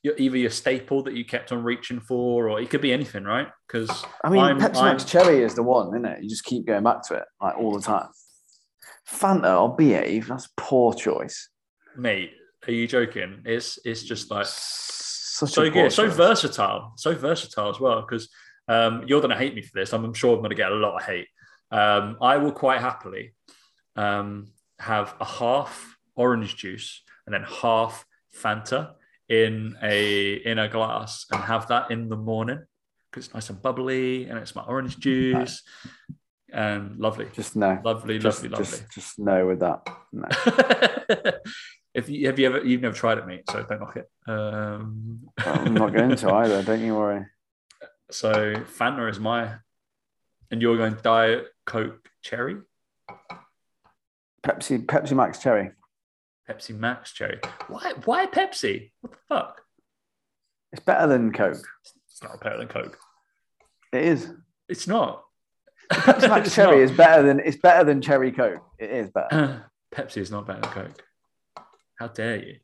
you either your staple that you kept on reaching for, or it could be anything, right? Because I mean, I'm- Pepsi Max Cherry is the one, isn't it? You just keep going back to it like all the time. Fanta, I'll behave. That's a poor choice. mate, are you joking? It's it's just like Such so good, so versatile, so versatile as well. Because um, you're gonna hate me for this. I'm, I'm sure I'm gonna get a lot of hate. Um, I will quite happily um, have a half orange juice and then half Fanta in a in a glass and have that in the morning because it's nice and bubbly and it's my orange juice and lovely, Just no. lovely, Just, lovely, lovely. just, just no with that. No. [LAUGHS] if you have you ever you've never tried it, mate, so don't knock it. Um, I'm not going to [LAUGHS] either. Don't you worry. So Fanta is my, and you're going Diet Coke Cherry, Pepsi, Pepsi Max Cherry. Pepsi Max Cherry. Why? Why Pepsi? What the fuck? It's better than Coke. It's not better than Coke. It is. It's not. Pepsi Max [LAUGHS] It's Cherry not. is better than it's better than Cherry Coke. It is better. [SIGHS] Pepsi is not better than Coke. How dare you?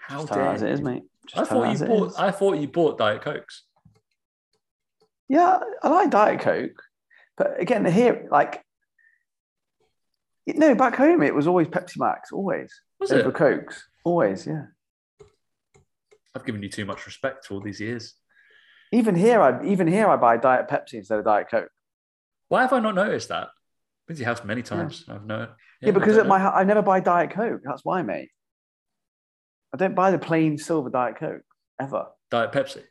How Just dare as it is, mate. Just I thought you bought. is. I thought you bought Diet Cokes. Yeah, I like Diet Coke, but again, here, like, no, back home it was always Pepsi Max, always Was over it? Cokes, always, yeah. I've given you too much respect for all these years. Even here, I even here I buy Diet Pepsi instead of Diet Coke. Why have I not noticed that? Been to your house many times. I've no. Yeah, because I at my I never buy Diet Coke. That's why, mate. I don't buy the plain silver Diet Coke ever. Diet Pepsi.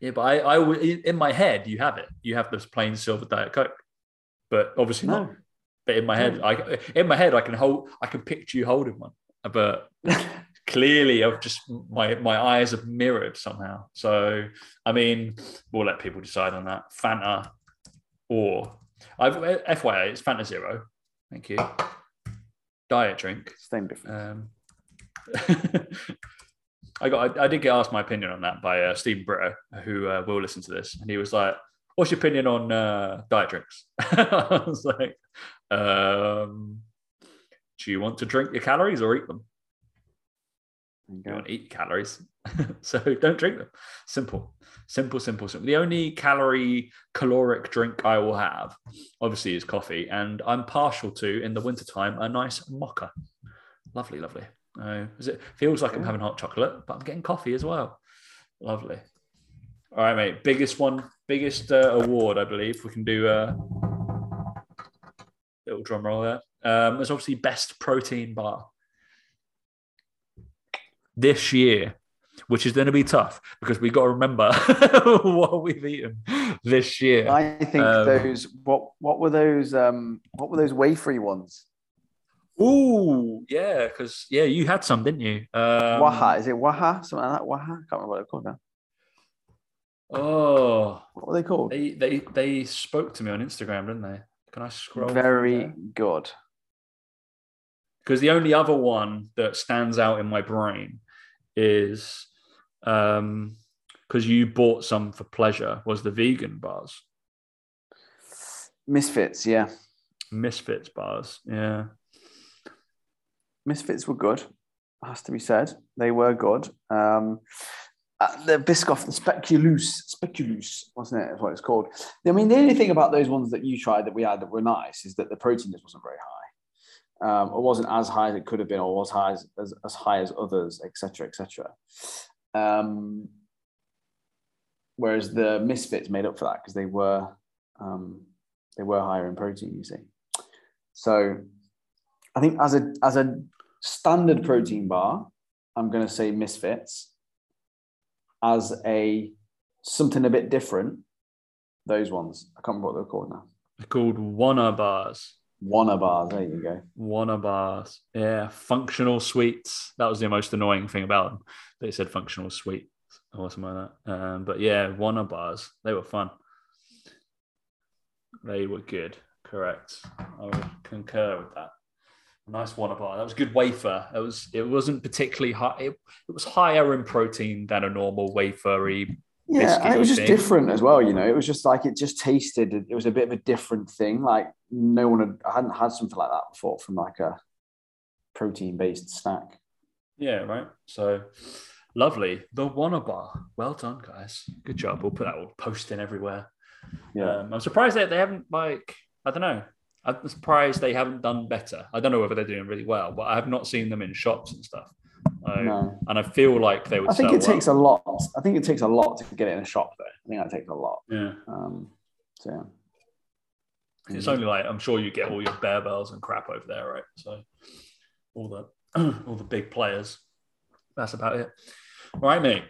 Yeah, but I, I, in my head, you have it. You have this plain silver Diet Coke, but obviously not. But in my head, I, in my head, I can hold, I can picture you holding one. But [LAUGHS] clearly, I've just my my eyes have mirrored somehow. So, I mean, we'll let people decide on that. Fanta, or I've FYI, it's Fanta Zero. Thank you. Diet drink. Same difference. Um, [LAUGHS] I got. I, I did get asked my opinion on that by uh, Stephen Brito, who uh, will listen to this, and he was like, "What's your opinion on uh, diet drinks?" [LAUGHS] I was like, um, "Do you want to drink your calories or eat them? You You want to eat calories, [LAUGHS] so don't drink them. Simple, simple, simple, simple. The only calorie caloric drink I will have, obviously, is coffee, and I'm partial to in the wintertime a nice mocha. Lovely, lovely. Uh, it feels like I'm having hot chocolate, but I'm getting coffee as well. Lovely. All right, mate. Biggest one, biggest uh, award, I believe. We can do a little drum roll there. Um, there's obviously best protein bar this year, which is going to be tough because we've got to remember [LAUGHS] what we've eaten this year. I think Um, those what what were those um what were those wafery ones? Ooh, yeah, because yeah, you had some, didn't you? Um, Waha, is it Waha? Something like that. Waha? I can't remember what they're called now. Oh, What were they called? they they they spoke to me on Instagram, didn't they? Can I scroll? Very good. because the only other one that stands out in my brain is um because you bought some for pleasure was the vegan bars, Misfits, yeah. Misfits bars. Yeah, Misfits were good. has to be said. They were good. Um, uh, the Biscoff, the Speculoos, Speculoos, wasn't it? That's what it's called. I mean, the only thing about those ones that you tried that we had that were nice is that the protein just wasn't very high. Um, it wasn't as high as it could have been, or was high as, as, as high as others, etc., etc. Um, whereas the misfits made up for that because they were um, they were higher in protein. You see, so I think as a as a standard protein bar, I'm going to say misfits as a something a bit different. Those ones, I can't remember what they're called now. They're called Wanna bars. Wanna bars. There you go. Wanna bars. Yeah, functional sweets. That was the most annoying thing about them. They said functional sweet or something like that. Um, but yeah, Wanna bars. They were fun. They were good. Correct. I would concur with that. Nice Wanna bar. That was good wafer. It was. It wasn't particularly high. It, it was higher in protein than a normal wafery. Yeah, it was just thing. different as well. You know, it was just like it just tasted. It was a bit of a different thing. Like no one had. I hadn't had something like that before from like a protein-based snack. Yeah. Right. So lovely. The Wanna bar. Well done, guys. Good job. We'll put that. We'll post in everywhere. Yeah. Um, I'm surprised that they haven't like. I don't know. I'm surprised they haven't done better. I don't know whether they're doing really well, but I have not seen them in shops and stuff. No. And I feel like they would. I think it takes a lot. I think it takes a lot to get it in a shop, though. I think that takes a lot. Yeah, Um, so yeah. it's only like I'm sure you get all your Barebells and crap over there, right? So all the [CLEARS THROAT] all the big players. That's about it. All right, mate.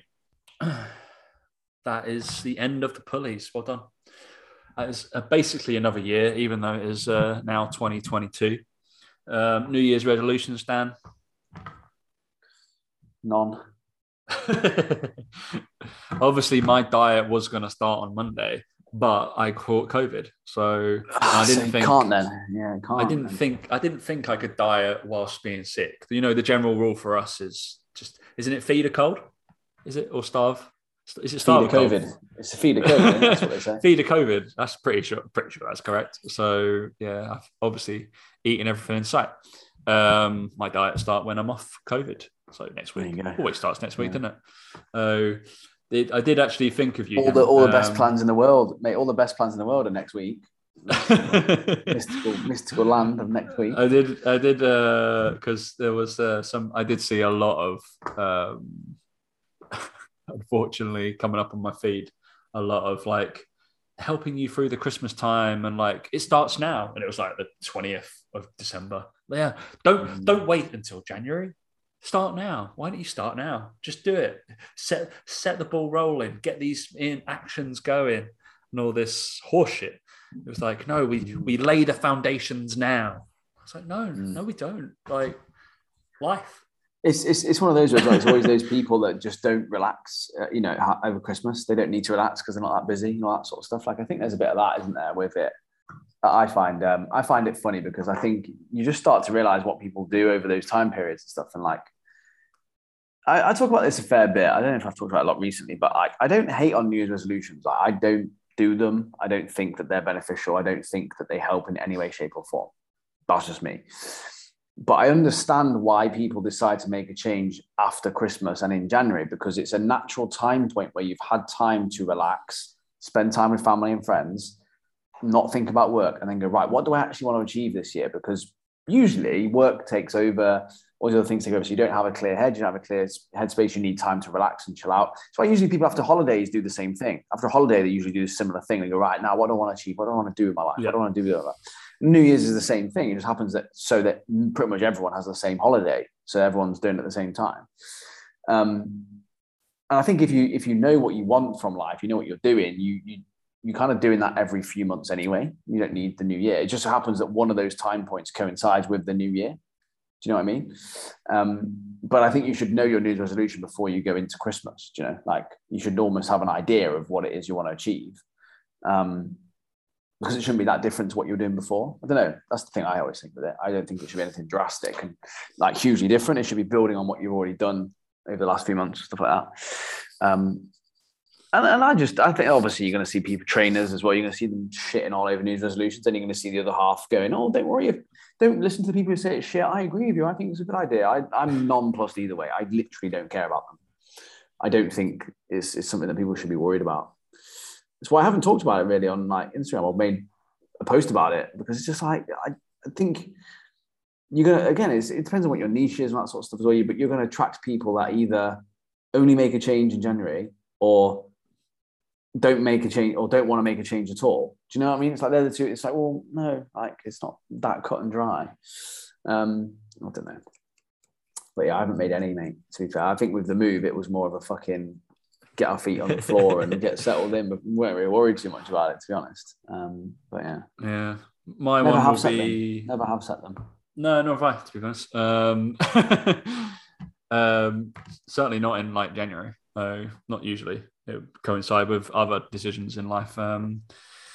[CLEARS THROAT] That is the end of the pulleys. Well done. Is uh, basically another year, even though it is uh, now 2022. Um, New Year's resolutions, Dan. None. [LAUGHS] Obviously, my diet was going to start on Monday, but I caught COVID, so I Ah, didn't you think. can't then. Yeah, can't. I didn't then. think. I didn't think I could diet whilst being sick. You know, the general rule for us is just, isn't it feed a cold? Is it or starve? Is it Feed starve a a? COVID. It's a feed a COVID. That's what they [LAUGHS] say. Feed a COVID. That's pretty sure. Pretty sure that's correct. So yeah, I've obviously eating everything in sight. Um, my diet start when I'm off COVID. So next week always starts next week, Yeah. doesn't it? Oh, did I did actually think of you. All the all the best Um, plans in the world, mate. All the best plans in the world are next week. [LAUGHS] mystical, mystical land of next week. I did. I did uh because there was uh, some. I did see a lot of, um, unfortunately, coming up on my feed. A lot of like helping you through the Christmas time, and like it starts now, and it was like the twentieth of December. Yeah, don't Mm. don't wait until January. Start now. Why don't you start now? Just do it. Set set the ball rolling. Get these in actions going, and all this horseshit. It was like, no, we we lay the foundations now. I was like, no, Mm. no, we don't. Like life. It's, it's, it's one of those. Where it's, always those people that just don't relax. Uh, you know, ha- over Christmas they don't need to relax because they're not that busy and all that sort of stuff. Like I think there's a bit of that, isn't there, with it? I find um, I find it funny because I think you just start to realize what people do over those time periods and stuff. And like, I, I talk about this a fair bit. I don't know if I've talked about it a lot recently, but I, I don't hate on New Year's resolutions. Like, I don't do them. I don't think that they're beneficial. I don't think that they help in any way, shape, or form. That's just me. But I understand why people decide to make a change after Christmas and in January because it's a natural time point where you've had time to relax, spend time with family and friends, not think about work, and then go, right, what do I actually want to achieve this year? Because usually work takes over, all the other things take over. So you don't have a clear head, you don't have a clear headspace, you need time to relax and chill out. So I usually people after holidays do the same thing. After a holiday, they usually do a similar thing. They go, right, now what do I want to achieve? What do I want to do with my life? Yeah. What do I want to do with that? New Year's is the same thing. It just happens that so that pretty much everyone has the same holiday, so everyone's doing it at the same time. Um, and I think if you if you know what you want from life, you know what you're doing, you you you kind of doing that every few months anyway. You don't need the new year. It just happens that one of those time points coincides with the new year. Do you know what I mean? Um, but I think you should know your New Year's resolution before you go into Christmas. Do you know, like you should almost have an idea of what it is you want to achieve. Um, because it shouldn't be that different to what you were doing before. I don't know. That's the thing I always think with it. I don't think it should be anything drastic and like hugely different. It should be building on what you've already done over the last few months, stuff like that. Um, and, and I just I think obviously you're going to see people trainers as well. You're going to see them shitting all over New Year's resolutions, and you're going to see the other half going, "Oh, don't worry, if, don't listen to the people who say it's shit." I agree with you. I think it's a good idea. I, I'm nonplussed either way. I literally don't care about them. I don't think it's, it's something that people should be worried about. That's why I haven't talked about it really on like Instagram or made a post about it because it's just like I, I think you're gonna again it depends on what your niche is and that sort of stuff as well. But you're gonna attract people that either only make a change in January or don't make a change or don't want to make a change at all. Do you know what I mean? It's like they're the two. It's like, well, no, like it's not that cut and dry. Um, I don't know. But yeah, I haven't made any, mate. To be fair, I think with the move, it was more of a fucking get our feet on the floor and get settled in, but we weren't really worried too much about it, to be honest. Um, but yeah, yeah, my Never one will be them. Never have set them. No, nor have I, to be honest. Um, [LAUGHS] um, certainly not in like January. No, not usually. It would coincide with other decisions in life. Um,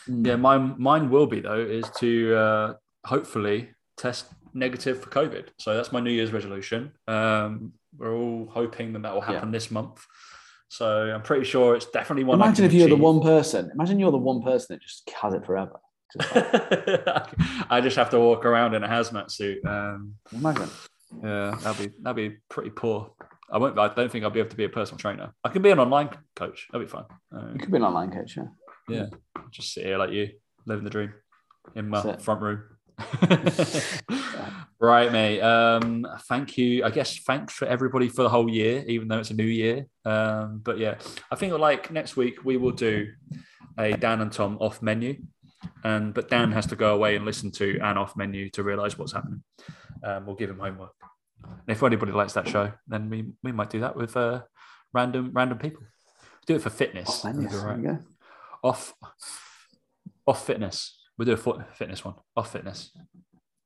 mm. Yeah, mine mine will be though is to uh, hopefully test negative for COVID. So that's my New Year's resolution. Um, we're all hoping that that will happen yeah. this month. So I'm pretty sure it's definitely one. Imagine if you're the one person. Imagine you're the one person that just has it forever. [LAUGHS] I just have to walk around in a hazmat suit. Um, Imagine. Yeah, that'd be that'd be pretty poor. I won't. I don't think I'll be able to be a personal trainer. I can be an online coach. That'd be fun. Um, you could be an online coach, yeah. Yeah, just sit here like you, living the dream in my front room. [LAUGHS] right, mate. Um, thank you. I guess thanks for everybody for the whole year, even though it's a new year. Um, but yeah, I think like next week we will do a Dan and Tom off menu. And but Dan has to go away and listen to an off menu to realise what's happening. Um, we'll give him homework. And if anybody likes that show, then we we might do that with uh, random random people. Do it for fitness. Off, right. off off fitness. We'll do a fitness one. Off fitness.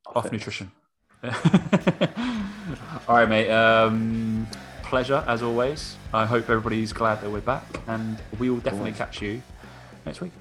Off, off nutrition. [LAUGHS] All right, mate. Um, pleasure as always. I hope everybody's glad that we're back, and we will definitely catch you next week.